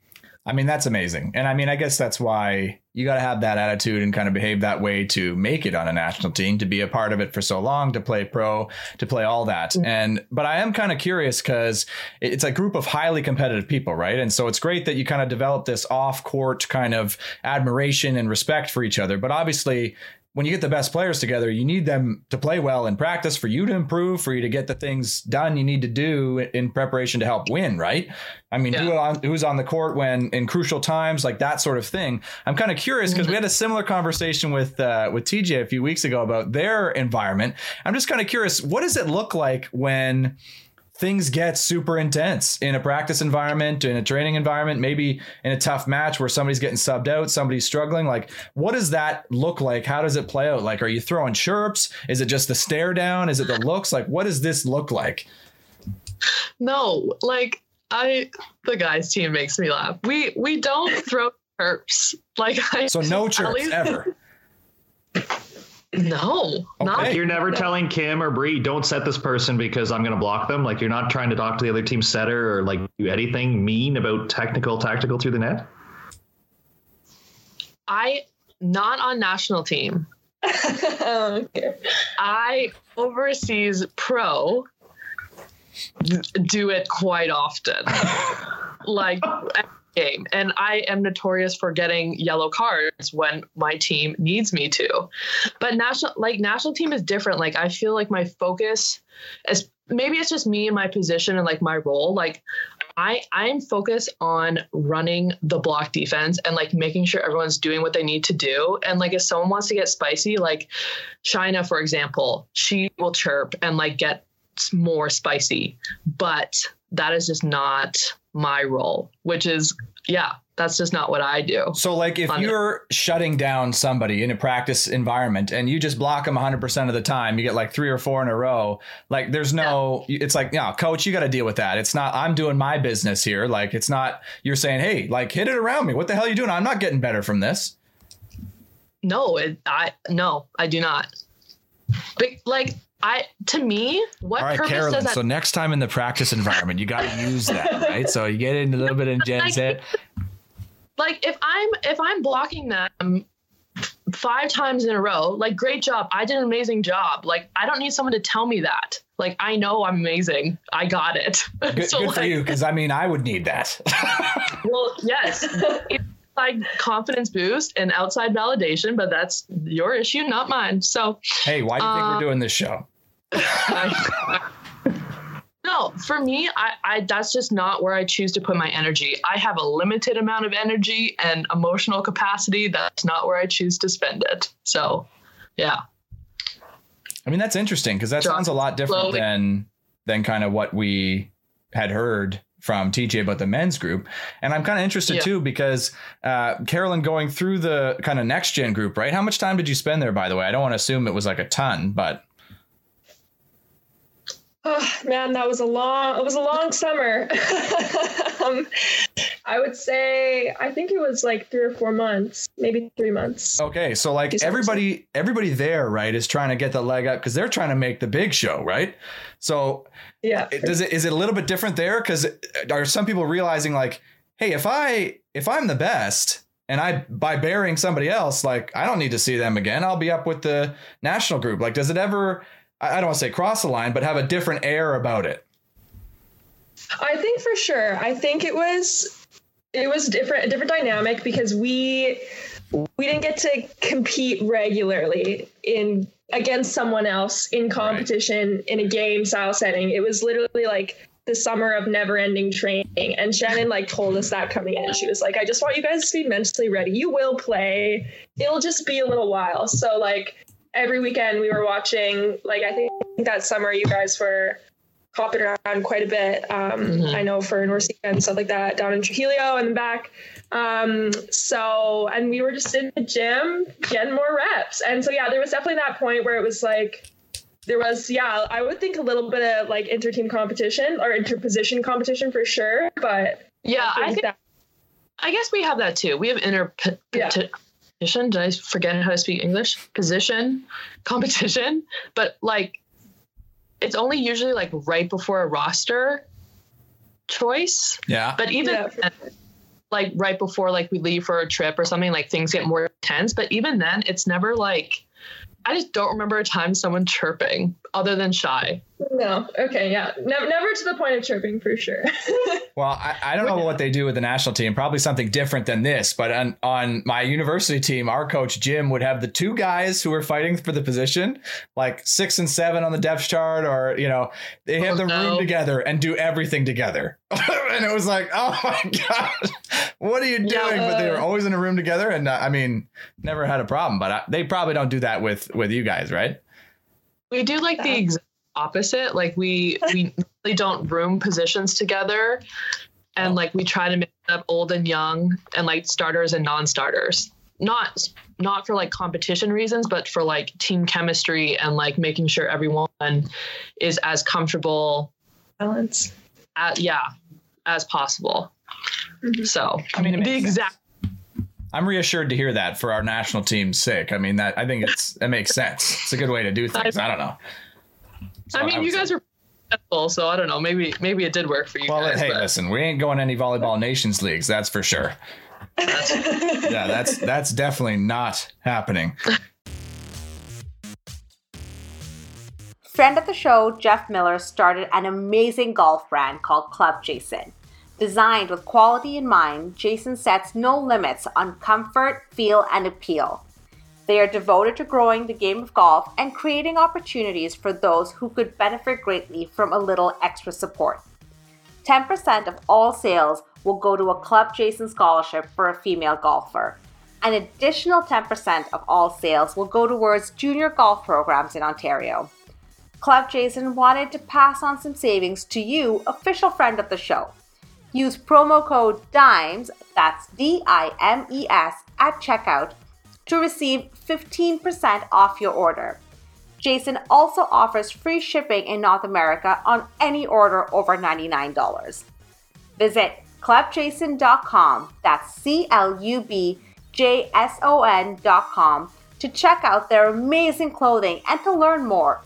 I mean, that's amazing. And I mean, I guess that's why you got to have that attitude and kind of behave that way to make it on a national team, to be a part of it for so long, to play pro, to play all that. Mm. And, but I am kind of curious because it's a group of highly competitive people, right? And so it's great that you kind of develop this off court kind of admiration and respect for each other. But obviously, when you get the best players together, you need them to play well in practice for you to improve, for you to get the things done you need to do in preparation to help win, right? I mean, who on, who's on the court when in crucial times, like that sort of thing. I'm kind of curious because we had a similar conversation with uh, with TJ a few weeks ago about their environment. I'm just kind of curious, what does it look like when things get super intense in a practice environment, in a training environment, maybe in a tough match where somebody's getting subbed out, somebody's struggling. Like, what does that look like? How does it play out? Like, are you throwing chirps? Is it just the stare down? Is it the looks? Like, what does this look like? No, like I the guys team makes me laugh. We we don't throw chirps. Like I So no chirps ever. No, not You're never telling Kim or Bree, don't set this person because I'm going to block them. Like you're not trying to talk to the other team setter or like do anything mean about technical, tactical through the net. I not on national team. okay. I overseas pro do it quite often. like every game. And I am notorious for getting yellow cards when my team needs me to. But national like national team is different. Like I feel like my focus is maybe it's just me and my position and like my role. Like I I'm focused on running the block defense and like making sure everyone's doing what they need to do. And like if someone wants to get spicy, like Shainah, for example, she will chirp and like get more spicy. But that is just not my role, which is yeah, that's just not what I do. So, like, if you're shutting down somebody in a practice environment and you just block them 100% of the time, you get like three or four in a row. Like, there's no, yeah. it's like, yeah, coach, you got to deal with that. It's not, I'm doing my business here. Like, it's not, you're saying, hey, like, hit it around me. What the hell are you doing? I'm not getting better from this. No, it, I, no, I do not. But like, I to me, what All right, purpose Carolyn, does that? So next time in the practice environment, you got to use that, right? So you get in a little bit in Jen's head like if I'm if I'm blocking them five times in a row, like great job. I did an amazing job. Like I don't need someone to tell me that. Like I know I'm amazing. I got it. Good, so, good like, for you, because I mean I would need that. well, yes. like confidence boost and outside validation, but that's your issue, not mine. So hey, why do you um, think we're um, doing this show? No, for me, I, I that's just not where I choose to put my energy. I have a limited amount of energy and emotional capacity. That's not where I choose to spend it. So, yeah. I mean, that's interesting because that John, sounds a lot different slowly. than than kind of what we had heard from TJ about the men's group. And I'm kind of interested yeah. too because uh, Carolyn going through the kind of next gen group, right? How much time did you spend there, by the way? I don't want to assume it was like a ton, but Oh man, that was a long it was a long summer. um, I would say I think it was like three or four months, maybe three months. Okay, so like everybody everybody there, right, is trying to get the leg up because they're trying to make the big show, right? So yeah, does it is it a little bit different there? Because are some people realizing like, hey, if I if I'm the best, and I by burying somebody else, like I don't need to see them again. I'll be up with the national group. Like, does it ever I don't want to say cross the line, but have a different air about it? I think for sure. I think it was it was different, a different dynamic because we we didn't get to compete regularly in against someone else in competition right. in a game style setting. It was literally like the summer of never ending training. And Shannon like told us that coming in. She was like, I just want you guys to be mentally ready. You will play. It'll just be a little while. So like every weekend we were watching like i think that summer you guys were hopping around quite a bit um, mm-hmm. i know for NORCECA and stuff like that down in trujillo and the back. Um, so and we were just in the gym getting more reps. And so yeah there was definitely that point where it was like there was yeah i would think a little bit of like inter-team competition or interposition competition for sure but yeah i think, I, think that- I guess we have that too. We have inter yeah competition. Did I forget how to speak English? Position, competition. But like, it's only usually like right before a roster choice. Yeah. But even yeah. then, like right before like we leave for a trip or something, like things get more tense. But even then, it's never like I just don't remember a time someone chirping other than shy. No. Okay. Yeah. Ne- never to the point of chirping for sure. well, I, I don't know what they do with the national team. Probably something different than this. But on, on my university team, our coach Jim would have the two guys who were fighting for the position, like six and seven on the depth chart, or you know, they have oh, the no. room together and do everything together. and it was like, oh my god, what are you doing? Yeah, but they were always in a room together, and uh, I mean, never had a problem. But I, they probably don't do that with with you guys, right? We do like the exact opposite. Like we we really don't room positions together, and like we try to mix up old and young, and like starters and non-starters. Not not for like competition reasons, but for like team chemistry and like making sure everyone is as comfortable. Balance. At, yeah, as possible. Mm-hmm. So I mean, the exact. I'm reassured to hear that for our national team's sake. I mean, that I think it's it makes sense. It's a good way to do things. I, I don't know. So I mean, I you guys say. were successful, so I don't know. Maybe maybe it did work for you. Well, guys, hey, but. listen, we ain't going any volleyball nations leagues. That's for sure. yeah, that's that's definitely not happening. Friend of the show, Jeff Miller, started an amazing golf brand called Club Jason. Designed with quality in mind, Jason sets no limits on comfort, feel, and appeal. They are devoted to growing the game of golf and creating opportunities for those who could benefit greatly from a little extra support. 10% of all sales will go to a Club Jason scholarship for a female golfer. An additional 10% of all sales will go towards junior golf programs in Ontario. Club Jason wanted to pass on some savings to you, official friend of the show. Use promo code DIMES, that's D I M E S, at checkout to receive 15% off your order. Jason also offers free shipping in North America on any order over $99. Visit clubjason.com, that's C L U B J S O N.com, to check out their amazing clothing and to learn more.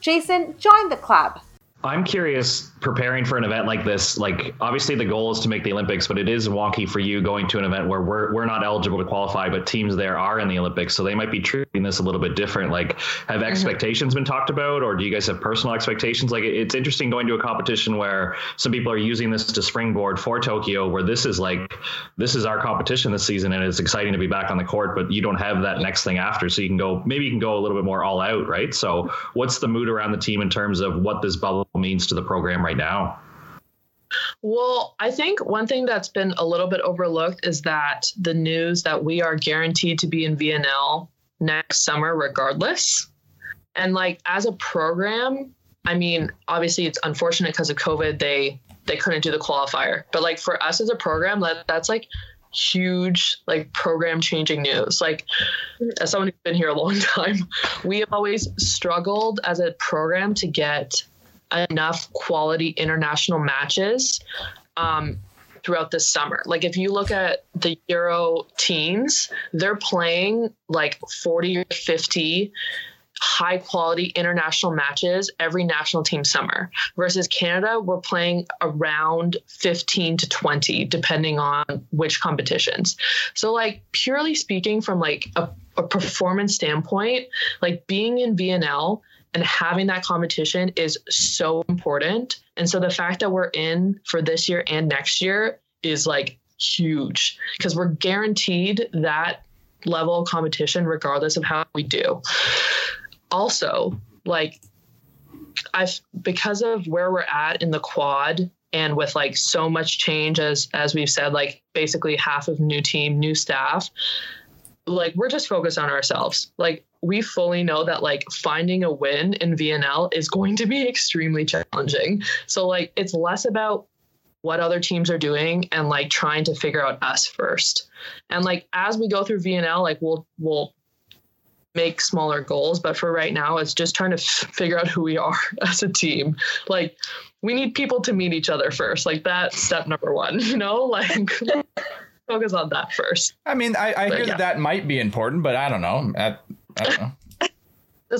Jason, join the club. I'm curious, preparing for an event like this. Like, obviously, the goal is to make the Olympics, but it is wonky for you going to an event where we're we're not eligible to qualify, but teams there are in the Olympics, so they might be treating this a little bit different. Like, have mm-hmm. expectations been talked about, or do you guys have personal expectations? Like, it's interesting going to a competition where some people are using this to springboard for Tokyo, where this is like this is our competition this season, and it's exciting to be back on the court, but you don't have that next thing after, so you can go maybe you can go a little bit more all out, right? So, what's the mood around the team in terms of what this bubble means to the program right now? Well, I think one thing that's been a little bit overlooked is that the news that we are guaranteed to be in VNL next summer, regardless. And like as a program, I mean, obviously it's unfortunate because of COVID, they they couldn't do the qualifier. But like for us as a program, that that's like huge like program changing news like as someone who's been here a long time we have always struggled as a program to get enough quality international matches um, throughout the summer. Like if you look at the Euro teams, they're playing like 40 or 50 high quality international matches every national team summer versus Canada we're playing around 15 to 20 depending on which competitions. So like purely speaking from like a, a performance standpoint, like being in VNL and having that competition is so important. And so the fact that we're in for this year and next year is like huge because we're guaranteed that level of competition regardless of how we do. Also, like I've because of where we're at in the quad and with like so much change as as we've said like basically half of new team, new staff, like we're just focused on ourselves. Like we fully know that like finding a win in VNL is going to be extremely challenging. So like it's less about what other teams are doing and like trying to figure out us first. And like as we go through VNL, like we'll we'll make smaller goals, but for right now it's just trying to f- figure out who we are as a team. Like we need people to meet each other first. Like that step number 1, you know? Like focus on that first. I mean, I, I hear yeah. that that might be important, but I don't know. I, I don't know.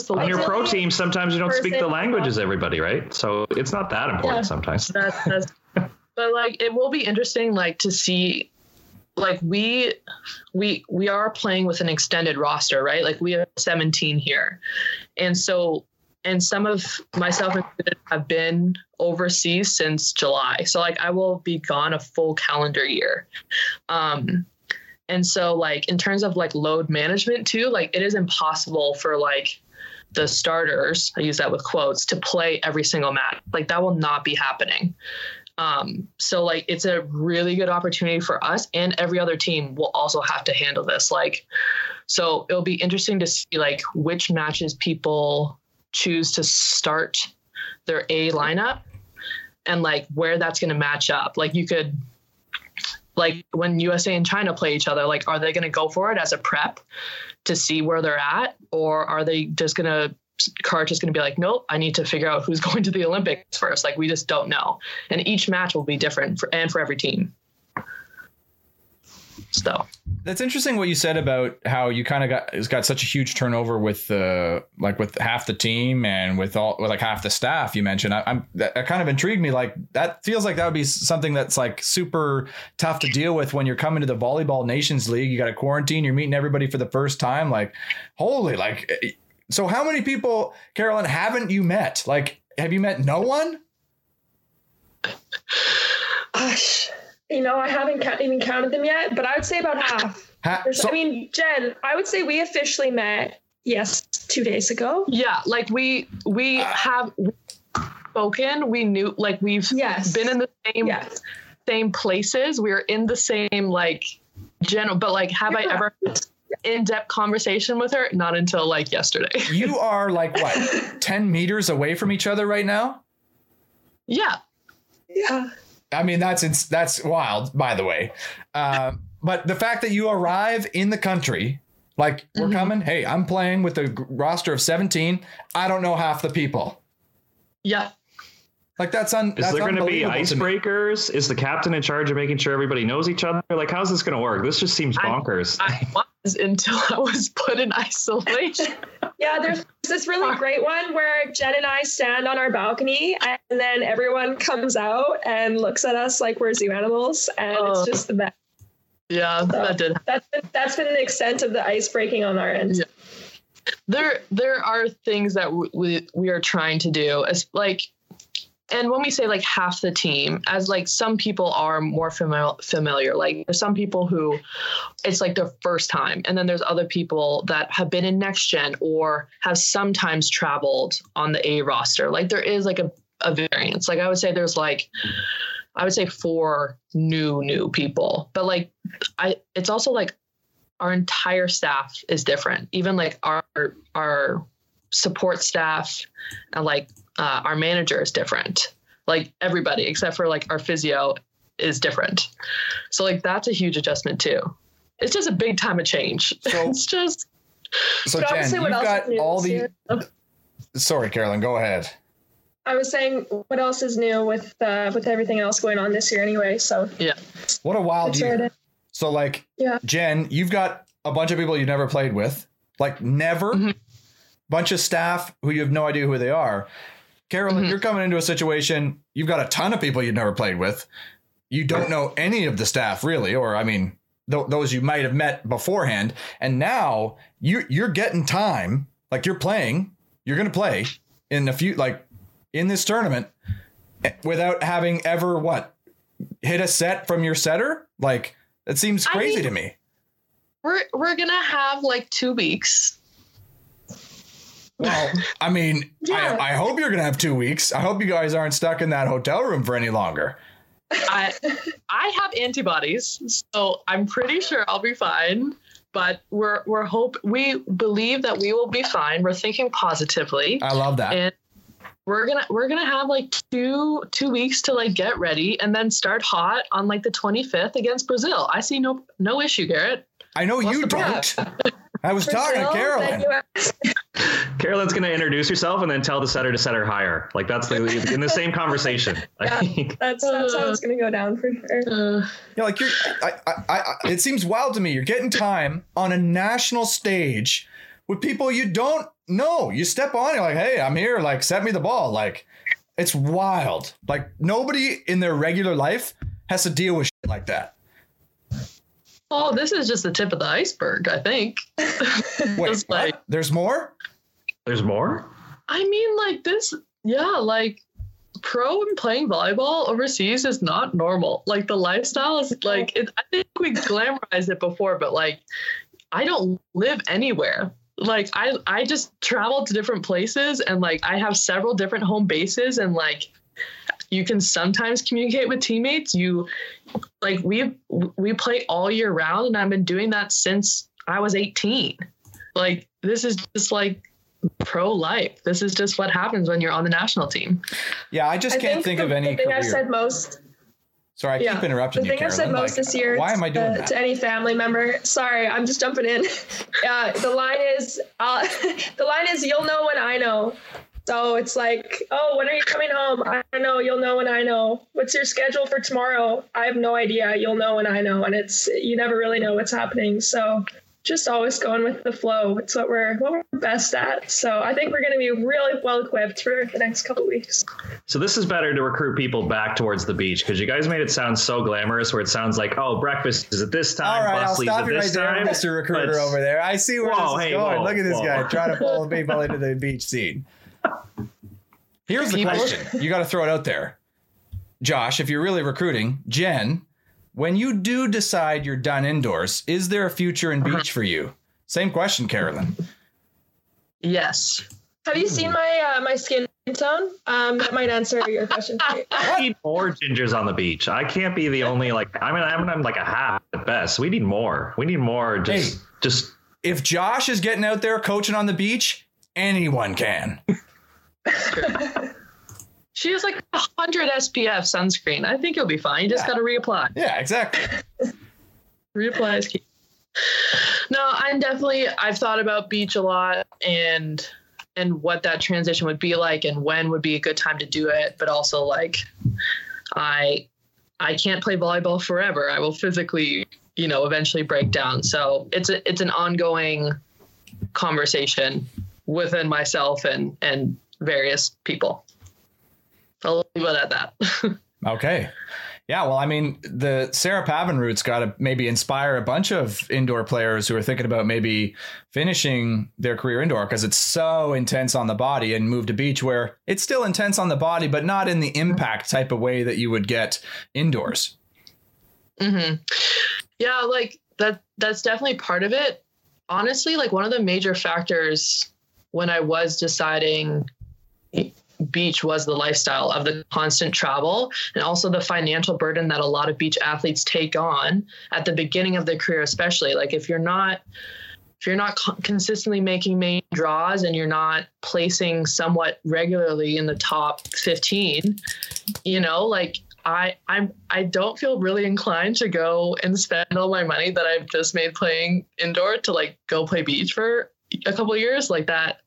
On your pro team, sometimes you don't speak the language as everybody, right? So it's not that important yeah, sometimes. That's, that's, but like, it will be interesting, like to see, like we, we, we are playing with an extended roster, right? Like we have 17 here, and so, and some of myself included have been overseas since July. So like, I will be gone a full calendar year. Um, and so like in terms of like load management too, like it is impossible for like the starters, I use that with quotes, to play every single match. Like that will not be happening. Um, so like it's a really good opportunity for us and every other team will also have to handle this. Like so it'll be interesting to see like which matches people choose to start their A lineup and like where that's going to match up. Like you could like when USA and China play each other, like are they going to go for it as a prep to see where they're at, or are they just going to Cart just going to be like, nope, I need to figure out who's going to the Olympics first. Like we just don't know, and each match will be different for and for every team. So that's interesting what you said about how you kind of got it's got such a huge turnover with the like with half the team and with all with like half the staff you mentioned. I, am that, that, kind of intrigued me. Like that feels like that would be something that's like super tough to deal with when you're coming to the volleyball nations league. You got a quarantine. You're meeting everybody for the first time. Like holy, like eh, eh, so how many people, Carolyn, haven't you met? Like have you met no one? Gosh you know, I haven't ca- even counted them yet, but I would say about half. Ha- so- I mean, Jen, I would say we officially met yes two days ago. Yeah, like we we uh, have spoken, we knew like we've Yes. been in the same Yes. same places. We're in the same like general, but like, have I ever in depth conversation with her? Not until like yesterday. You are like what, 10 meters away from each other right now? yeah, Yeah. I mean, that's ins- that's wild, by the way. Uh, but the fact that you arrive in the country, like we're Mhm. coming, hey, I'm playing with a g- roster of 17. I don't know half the people. yeah. Like that's un. Is that's there going to be unbelievable to me. icebreakers? Is the captain in charge of making sure everybody knows each other? Like, how's this going to work? This just seems I- bonkers. I was until I was put in isolation. Yeah, there's this really great one where Jen and I stand on our balcony and then everyone comes out and looks at us like we're zoo animals and Oh. it's just the best. Yeah, that did. That's been, that's been the extent of the ice breaking on our end. Yeah. There, there are things that we we are trying to do as like, and when we say like half the team, as like some people are more familiar. Like there's some people who, it's like their first time, and then there's other people that have been in next gen or have sometimes traveled on the A roster. Like there is like a a variance. Like I would say there's like. I would say four new new people, but like I it's also like our entire staff is different. Even like our our support staff and like uh, our manager is different. Like everybody except for like our physio is different. So like that's a huge adjustment too. It's just a big time of change. So- it's just So But Jen, obviously you've else got all the. year? Sorry, Carolyn, go ahead. I was saying, what else is new with uh, with everything else going on this year anyway? So yeah, What a wild year. So like, Yeah. Jen, you've got a bunch of people you've never played with, like never. Mhm. Bunch of staff who you have no idea who they are. Carolyn, Mhm. you're coming into a situation. You've got a ton of people you've never played with. You don't know any of the staff really, or I mean, th- those you might have met beforehand. And now you you're getting time. Like you're playing. You're gonna play in a few like in this tournament eh, without having ever what hit a set from your setter. Like that seems I crazy mean- to me. we're we're gonna have like two weeks. Well, I mean, Yeah. I, I hope you're gonna have two weeks. I hope you guys aren't stuck in that hotel room for any longer. I I have antibodies, so I'm pretty sure I'll be fine. But we're we're hope we believe that we will be fine. We're thinking positively. I love that. and we're gonna we're gonna have like two two weeks to like get ready and then start hot on like the 25th against brazil i see no no issue garrett I know what's you don't. I was talking to Brazil, Carolyn. Then you- Carolyn's going to introduce herself and then tell the setter to set her higher. Like that's the in the same conversation. I Yeah. think. That's that's how it's gonna go down for sure. uh, Yeah, like you're. I, I, I, it seems wild to me. You're getting time on a national stage with people you don't know. You step on, you're like, "Hey, I'm here. Like, set me the ball." Like, it's wild. Like nobody in their regular life has to deal with shit like that. oh this is just the tip of the iceberg i think Wait, Just what? like there's more. There's more. i mean like this yeah like pro and playing volleyball overseas is not normal. Like the lifestyle is like it, i think we glamorized it before but like i don't live anywhere. Like i i just travel to different places and like i have several different home bases and like you can sometimes communicate with teammates. You like we we play all year round and i've been doing that since i was 18 like this is just like pro life this is just what happens when you're on the national team Yeah, I just I can't think, the, of any the thing career. I've said most. Sorry, I yeah, keep interrupting the you, thing I've said Carolyn. most Like, this year. Why am I doing uh, that? To any family member, sorry, I'm just jumping in. uh, the line is, uh, the line is, you'll know when I know. So it's like, oh, when are you coming home? I don't know. You'll know when I know. What's your schedule for tomorrow? I have no idea. You'll know when I know. And it's you never really know what's happening. So just always going with the flow. It's what we're what we're best at. So I think we're going to be really well equipped for the next couple weeks. So this is better to recruit people back towards the beach because you guys made it sound so glamorous. Where it sounds like, oh, breakfast is at this time, All right, bus I'll leaves stop at you right this there, time. Mr. Recruiter Let's- over there. I see where Whoa, this is hey, going. whoa, Look at this whoa. guy trying to pull people into the beach scene. Here's the question. You got to throw it out there. Josh, if you're really recruiting, Jen, when you do decide you're done indoors, is there a future in beach for you? Same question, Carolyn. yes Have you seen my uh, my skin tone? Um, that might answer your question. I need more gingers on the beach. I can't be the only like. I mean, I'm, I'm like a half at best. We need more. We need more. Just, Hey. just If Josh is getting out there coaching on the beach, anyone can. She has like hundred SPF sunscreen. I think you'll be fine. You just Yeah. gotta reapply. Yeah, exactly. Reapply is key. No, I'm definitely I've thought about beach a lot and and what that transition would be like and when would be a good time to do it, but also like I I can't play volleyball forever. I will physically, you know, eventually break down. So it's a it's an ongoing conversation within myself and and various people. I'll leave it at that. Okay. Yeah, well, I mean, the Sarah Pavan route's got to maybe inspire a bunch of indoor players who are thinking about maybe finishing their career indoor because it's so intense on the body and move to beach where it's still intense on the body, but not in the impact type of way that you would get indoors. hmm Yeah, like that that's definitely part of it. Honestly, like one of the major factors when I was deciding beach was the lifestyle of the constant travel and also the financial burden that a lot of beach athletes take on at the beginning of their career especially like if you're not if you're not consistently making main draws and you're not placing somewhat regularly in the top 15 you know like I I'm I don't feel really inclined to go and spend all my money that I've just made playing indoor to like go play beach for a couple years like that,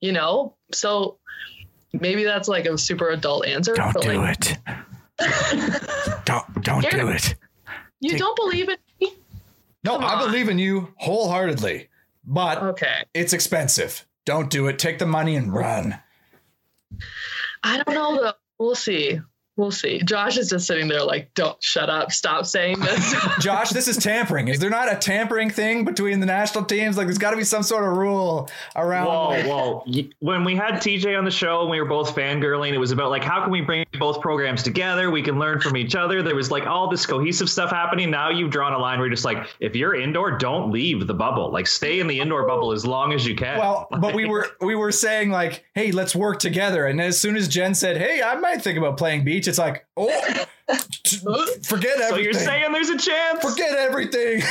you know. So maybe that's like a super adult answer. Don't but do like, it. Don't don't do it. You Take- don't believe in me? No, Come I on. believe in you wholeheartedly, but Okay. it's expensive. Don't do it. Take the money and run. I don't know though. We'll see. We'll see. Josh is just sitting there like, don't shut up. Stop saying this. Josh, this is tampering. Is there not a tampering thing between the national teams? Like, there's got to be some sort of rule around. Whoa, like- whoa. When we had TJ on the show and we were both fangirling, it was about like, how can we bring both programs together? We can learn from each other. There was like all this cohesive stuff happening. Now you've drawn a line where you're just like, if you're indoor, don't leave the bubble. Like, stay in the indoor bubble as long as you can. Well, but we were we were saying like, hey, let's work together. And as soon as Jen said, hey, I might think about playing beach, it's like, oh, t- forget everything. so you're saying there's a chance? forget everything.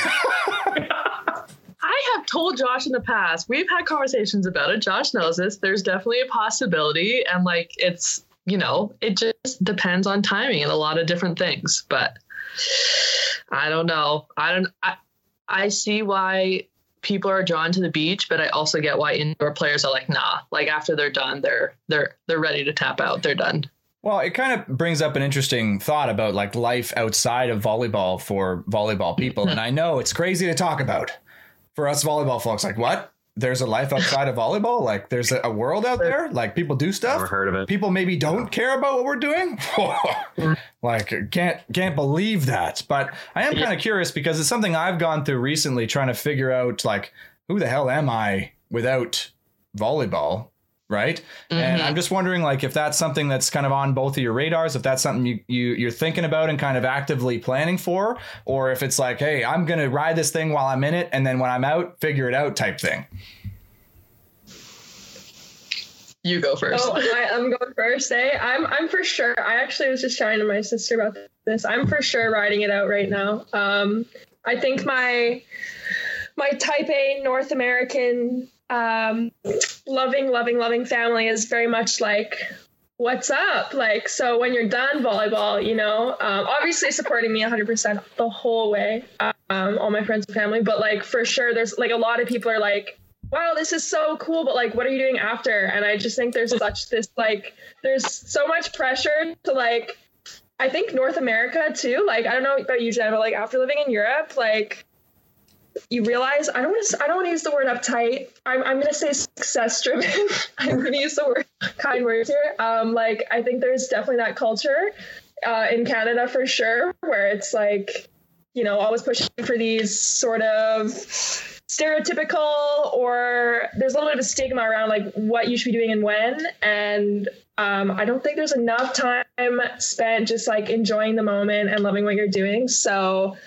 I have told Josh in the past, we've had conversations about it. Josh knows this. There's definitely a possibility. And like, it's, you know, it just depends on timing and a lot of different things. But I don't know. I don't, I, I see why people are drawn to the beach, but I also get why indoor players are like, nah, like after they're done, they're, they're, they're ready to tap out. They're done. Well, it kind of brings up an interesting thought about like life outside of volleyball for volleyball people. And I know it's crazy to talk about for us volleyball folks. Like, what? There's a life outside of volleyball? Like, there's a, a world out there? Like, people do stuff? Never heard of it. People maybe don't care about what we're doing? like, can't can't believe that. But I am kind of curious because it's something I've gone through recently trying to figure out, like, who the hell am I without volleyball? Right? And Mhm. I'm just wondering, like, if that's something that's kind of on both of your radars, if that's something you, you you're thinking about and kind of actively planning for, or if it's like, hey, I'm gonna ride this thing while I'm in it, and then when I'm out, figure it out, type thing. You go first. Oh, I, I'm going first. Eh? I'm I'm for sure. I actually was just chatting to my sister about this. I'm for sure riding it out right now. Um, I think my my Type A North American um, loving, loving, loving family is very much like, what's up? Like, so when you're done volleyball, you know, um, obviously supporting me 100% the whole way, um, all my friends and family, but like for sure, there's like a lot of people are like, wow, this is so cool, but like, what are you doing after? And I just think there's such this like, there's so much pressure to like, I think North America too. Like, I don't know about you, Jen, but like after living in Europe, like you realize I don't want to I don't want to use the word uptight. I'm I'm gonna say success driven. I'm gonna use the word kind words here. Um, like I think there's definitely that culture uh, in Canada for sure, where it's like, you know, always pushing for these sort of stereotypical or there's a little bit of a stigma around like what you should be doing and when. And um, I don't think there's enough time spent just like enjoying the moment and loving what you're doing. So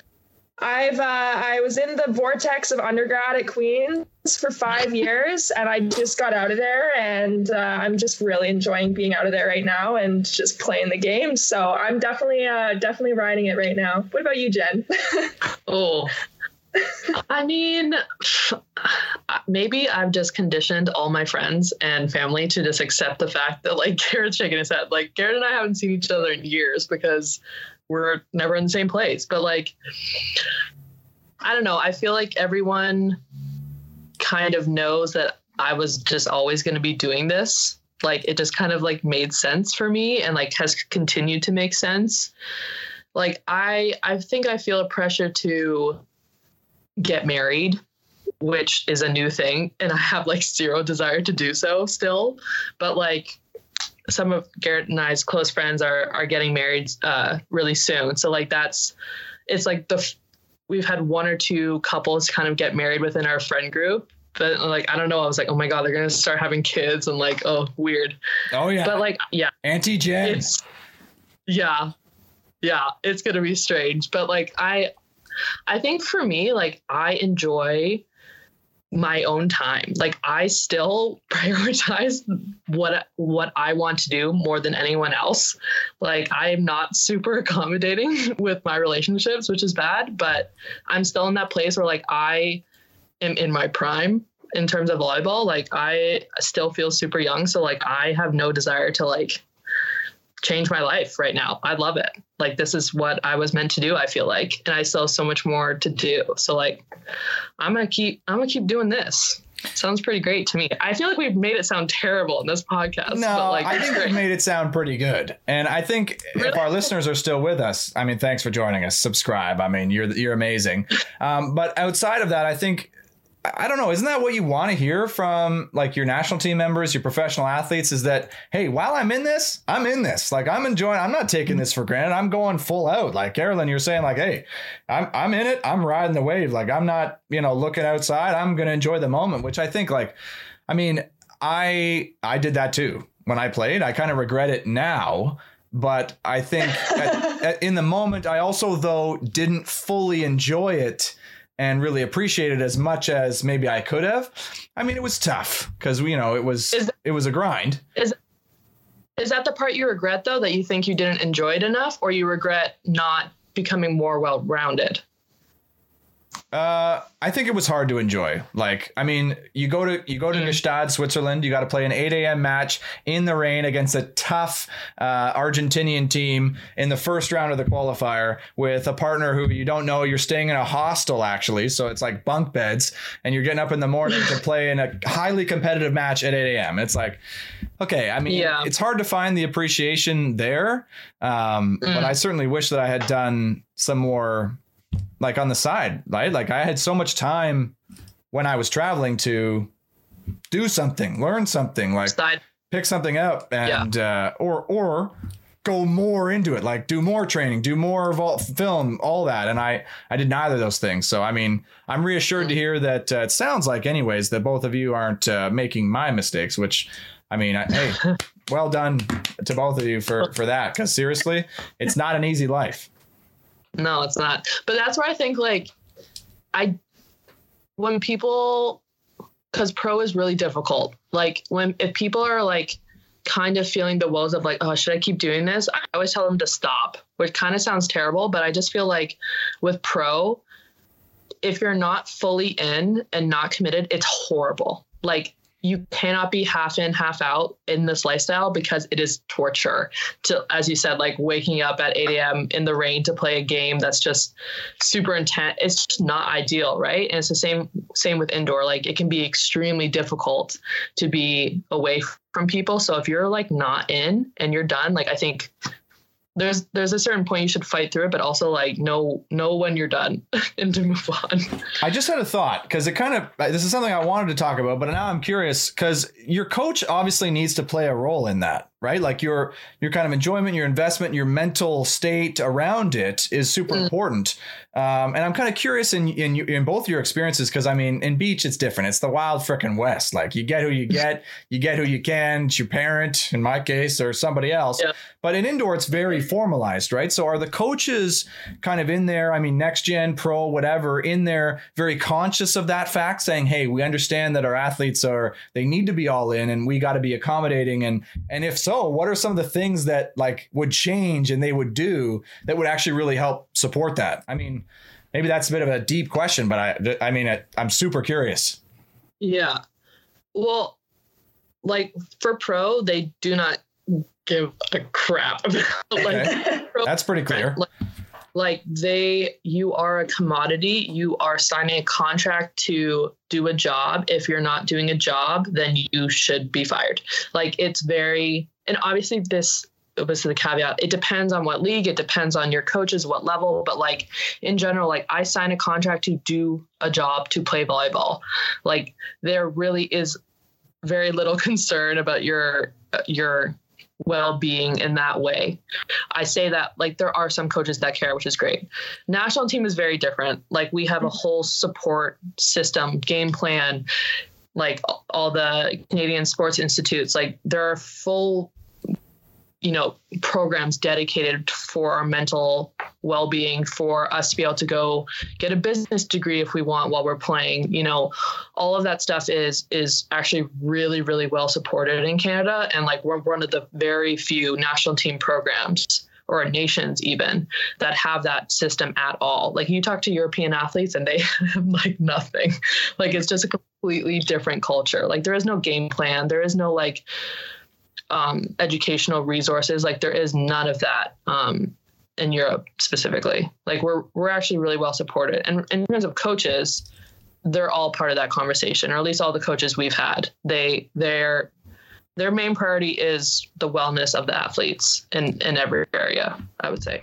I've uh, I was in the vortex of undergrad at Queens for five years, and I just got out of there, and uh, I'm just really enjoying being out of there right now and just playing the game. So I'm definitely uh, definitely riding it right now. What about you, Jen? Oh, I mean, maybe I've just conditioned all my friends and family to just accept the fact that like Garrett's shaking his head. Like Garrett and I haven't seen each other in years because we're never in the same place. But like, I don't know. I feel like everyone kind of knows that I was just always going to be doing this. Like it just kind of like made sense for me and like has continued to make sense. Like I I think I feel a pressure to get married, which is a new thing. And I have like zero desire to do so still. But like some of Garrett and I's close friends are are getting married uh, really soon. So like that's it's like the we've had one or two couples kind of get married within our friend group. But like I don't know, I was like, oh my god, they're gonna start having kids and like, oh weird. Oh yeah. But like, yeah, Auntie Jen. yeah yeah it's gonna be strange but like i i think for me like i enjoy my own time. Like i still prioritize what what i want to do more than anyone else. Like i am not super accommodating with my relationships which is bad but i'm still in that place where like i am in my prime in terms of volleyball. Like i still feel super young so like i have no desire to like change my life right now. I love it. Like this is what I was meant to do, I feel like. And I still have so much more to do. So like I'm gonna keep I'm gonna keep doing this. Sounds pretty great to me. I feel like we've made it sound terrible in this podcast. No, but like I think great. we've made it sound pretty good. And I think if our listeners are still with us, I mean, thanks for joining us. Subscribe. I mean, you're you're amazing. Um, but outside of that, I think I don't know. Isn't that what you want to hear from like your national team members, your professional athletes? Is that hey, while I'm in this, I'm in this. Like I'm enjoying. I'm not taking this for granted. I'm going full out. Like Carolyn, you're saying like, hey, I'm I'm in it. I'm riding the wave. Like I'm not you know looking outside. I'm gonna enjoy the moment. Which I think like, I mean, I I did that too when I played. I kind of regret it now. But I think at, at, in the moment, I also though didn't fully enjoy it and really appreciate it as much as maybe I could have. I mean, it was tough because you know it was Is- it was a grind. Is Is that the part you regret though, that you think you didn't enjoy it enough, or you regret not becoming more well rounded? Uh, I think it was hard to enjoy. Like, I mean, you go to you go to Neustadt, Switzerland. You got to play an 8 a.m. match in the rain against a tough uh, Argentinian team in the first round of the qualifier with a partner who you don't know. You're staying in a hostel actually, so it's like bunk beds, and you're getting up in the morning to play in a highly competitive match at 8 a.m. It's like, okay, I mean, Yeah. it's hard to find the appreciation there, um, but I certainly wish that I had done some more like on the side, right? Like I had so much time when I was traveling to do something, learn something, like Side pick something up and uh, or or go more into it, like do more training, do more vol- film, all that. And I I did neither of those things. So I mean, I'm reassured to hear that uh, it sounds like, anyways, that both of you aren't uh, making my mistakes. Which I mean, I, hey, well done to both of you for for that. Because seriously, it's not an easy life. No, it's not. But that's where I think like I when people because pro is really difficult. Like when if people are like kind of feeling the woes of like, oh, should I keep doing this? I always tell them to stop, which kind of sounds terrible, but I just feel like with pro, if you're not fully in and not committed, it's horrible. Like you cannot be half in, half out in this lifestyle because it is torture. To as you said, like waking up at 8 a.m. in the rain to play a game that's just super intense. It's just not ideal, right? And it's the same same with indoor. Like it can be extremely difficult to be away from people. So if you're like not in and you're done, like I think there's there's a certain point you should fight through it, but also like know know when you're done and to move on. I just had a thought because it kind of this is something I wanted to talk about, but now I'm curious because your coach obviously needs to play a role in that, right? Like your your kind of enjoyment, your investment, your mental state around it is super mm. important. Um, and I'm kind of curious in in in both your experiences because I mean, in beach it's different. It's the wild freaking west. Like you get who you get, you get who you can. It's your parent, in my case, or somebody else. Yeah. But in indoor, it's very formalized, right? So are the coaches kind of in there? I mean, next gen, pro, whatever, in there, very conscious of that fact, saying, "Hey, we understand that our athletes are they need to be all in, and we got to be accommodating." And and if so, Oh, what are some of the things that like would change and they would do that would actually really help support that? I mean maybe that's a bit of a deep question, but I, I mean, I, I'm super curious. Yeah. Well, like for pro, they do not give a crap about like okay. that's pretty clear. Like, like they you are a commodity. You are signing a contract to do a job. If you're not doing a job then you should be fired. Like it's very and obviously this was the caveat it depends on what league it depends on your coaches what level but like in general like i sign a contract to do a job to play volleyball. Like there really is very little concern about your your well-being in that way. I say that like there are some coaches that care which is great. National team is very different. Like we have a mm-hmm. whole support system game plan like all the canadian sports institutes. Like there are full you know programs dedicated for our mental well-being for us to be able to go get a business degree if we want while we're playing. You know all of that stuff is is actually really really well supported in canada and like we're one of the very few national team programs or nations even that have that system at all. Like you talk to european athletes and they have like nothing. Like it's just a completely different culture. Like there is no game plan. There is no like um, educational resources. Like there is none of that um, in Europe specifically. Like we're we're actually really well supported. And in terms of coaches, they're all part of that conversation, or at least all the coaches we've had. They their their main priority is the wellness of the athletes in in every area. I would say.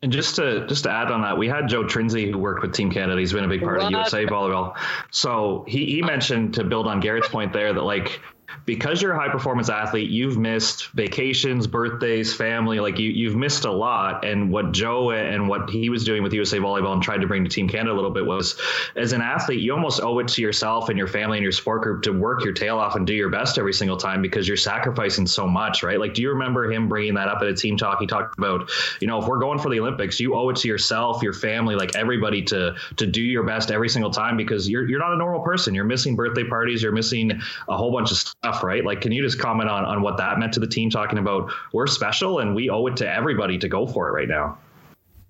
And just to just to add on that, we had Joe Trinsey who worked with Team Canada. He's been a big part what? of USA volleyball. So he he mentioned to build on Garrett's point there that like because you're a high performance athlete, you've missed vacations, birthdays, family, like you you've missed a lot. And what Joe and what he was doing with USA Volleyball and tried to bring to Team Canada a little bit was as an athlete, you almost owe it to yourself and your family and your sport group to work your tail off and do your best every single time because you're sacrificing so much, right? Like, do you remember him bringing that up at a team talk? He talked about, you know, if we're going for the Olympics, you owe it to yourself, your family, like everybody to to do your best every single time because you're you're not a normal person. You're missing birthday parties, you're missing a whole bunch of stuff, right? Like, can you just comment on on what that meant to the team? Talking about we're special and we owe it to everybody to go for it right now.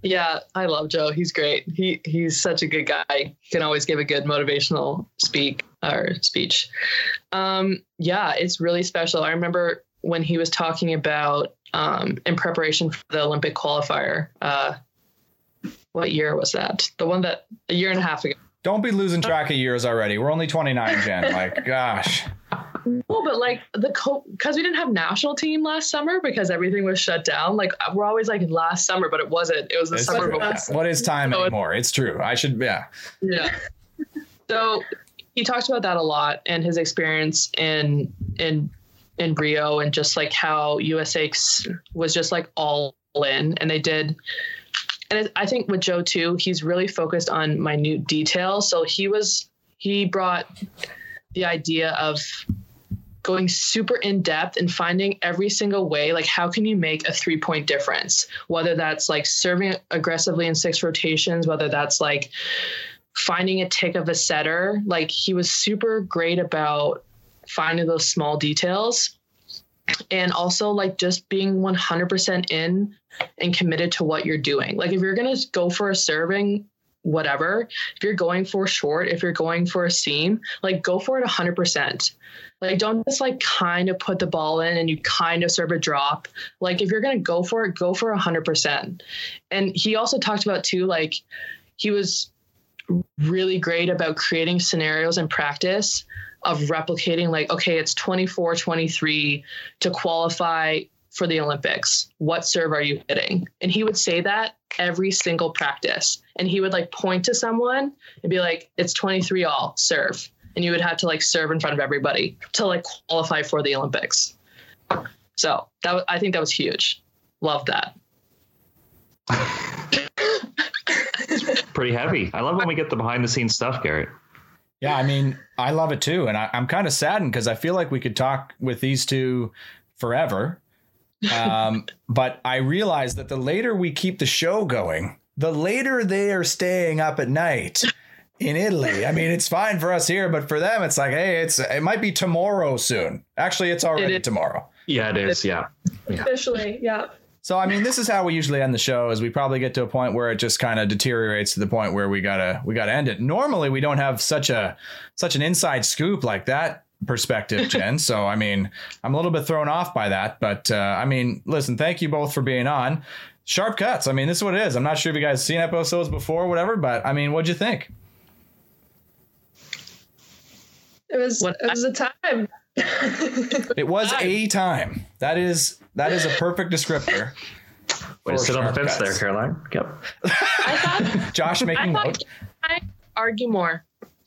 Yeah, I love Joe. He's great. He he's such a good guy. Can always give a good motivational speak or speech. Um, yeah, it's really special. I remember when he was talking about um, in preparation for the Olympic qualifier. Uh, what year was that? The one that a year and a half ago. Don't be losing track of years already. We're only 29, Jen. Like, gosh. No, but like the co because we didn't have national team last summer because everything was shut down. Like uh, we're always like last summer, but it wasn't. It was the it's summer before. What is time so anymore? It's true. I should yeah. Yeah. So he talked about that a lot and his experience in in in Rio and just like how USA was just like all in and they did and I think with Joe too, he's really focused on minute details. So he was he brought the idea of going super in depth and finding every single way like how can you make a three point difference? Whether that's like serving aggressively in six rotations whether that's like finding a tick of a setter. Like he was super great about finding those small details. And also like just being 100% in and committed to what you're doing. Like if you're going to go for a serving whatever. If you're going for short if you're going for a seam like go for it 100% like don't just like kind of put the ball in and you kind of serve a drop. Like if you're going to go for it go for 100% and he also talked about too like he was really great about creating scenarios in practice of replicating like okay it's 24 23 to qualify for the olympics what serve are you hitting and he would say that every single practice and he would like point to someone and be like it's 23 all serve and you would have to like serve in front of everybody to like qualify for the olympics So that was, I think that was huge. Love that. Pretty heavy. I love when we get the behind the scenes stuff, Garrett. Yeah, I mean, I love it too, and I, am kind of saddened because I feel like we could talk with these two forever. Um, but I realize that the later we keep the show going, the later they are staying up at night in Italy. I mean, it's fine for us here, but for them, it's like, hey, it's it might be tomorrow soon. Actually, it's already It is. tomorrow. Yeah, it is. Yeah. Officially, yeah. So I mean, this is how we usually end the show. Is we probably get to a point where it just kind of deteriorates to the point where we gotta we gotta end it. Normally, we don't have such a such an inside scoop like that perspective, Jen. so I mean, I'm a little bit thrown off by that. But uh, I mean, listen, thank you both for being on. Sharp cuts. I mean, this is what it is. I'm not sure if you guys seen episodes before, or whatever. But I mean, what'd you think? It was What it was a time. It was a time. That is that is a perfect descriptor. Way to sit on the sharp fence there. Caroline. Yep. I thought Josh I making thought note. I argue more.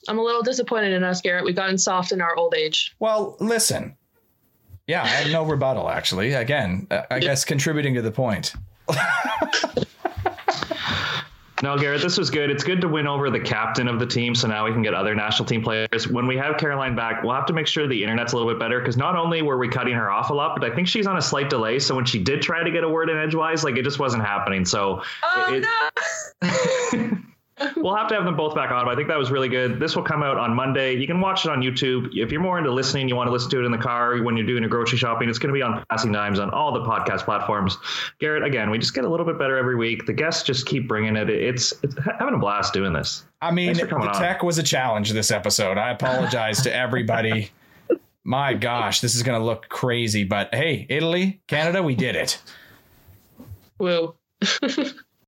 I'm a little disappointed in us, Garrett. We've gotten soft in our old age. Well, listen. Yeah, I have no rebuttal. Actually, again, uh, I guess contributing to the point. No, Garrett, this was good. It's good to win over the captain of the team, so now we can get other national team players. When we have Caroline back, we'll have to make sure the internet's a little bit better because not only were we cutting her off a lot, but I think she's on a slight delay. So when she did try to get a word in edgewise, like it just wasn't happening. So oh it- no! we'll have to have them both back on. But I think that was really good. This will come out on Monday. You can watch it on YouTube. If you're more into listening, you want to listen to it in the car when you're doing your grocery shopping, it's going to be on Passing Dimes on all the podcast platforms. Garrett, again, we just get a little bit better every week. The guests just keep bringing it. It's, it's having a blast doing this. I mean, the for coming on. tech was a challenge this episode. I apologize to everybody. My gosh, this is going to look crazy, but hey, Italy, Canada, we did it. Woo.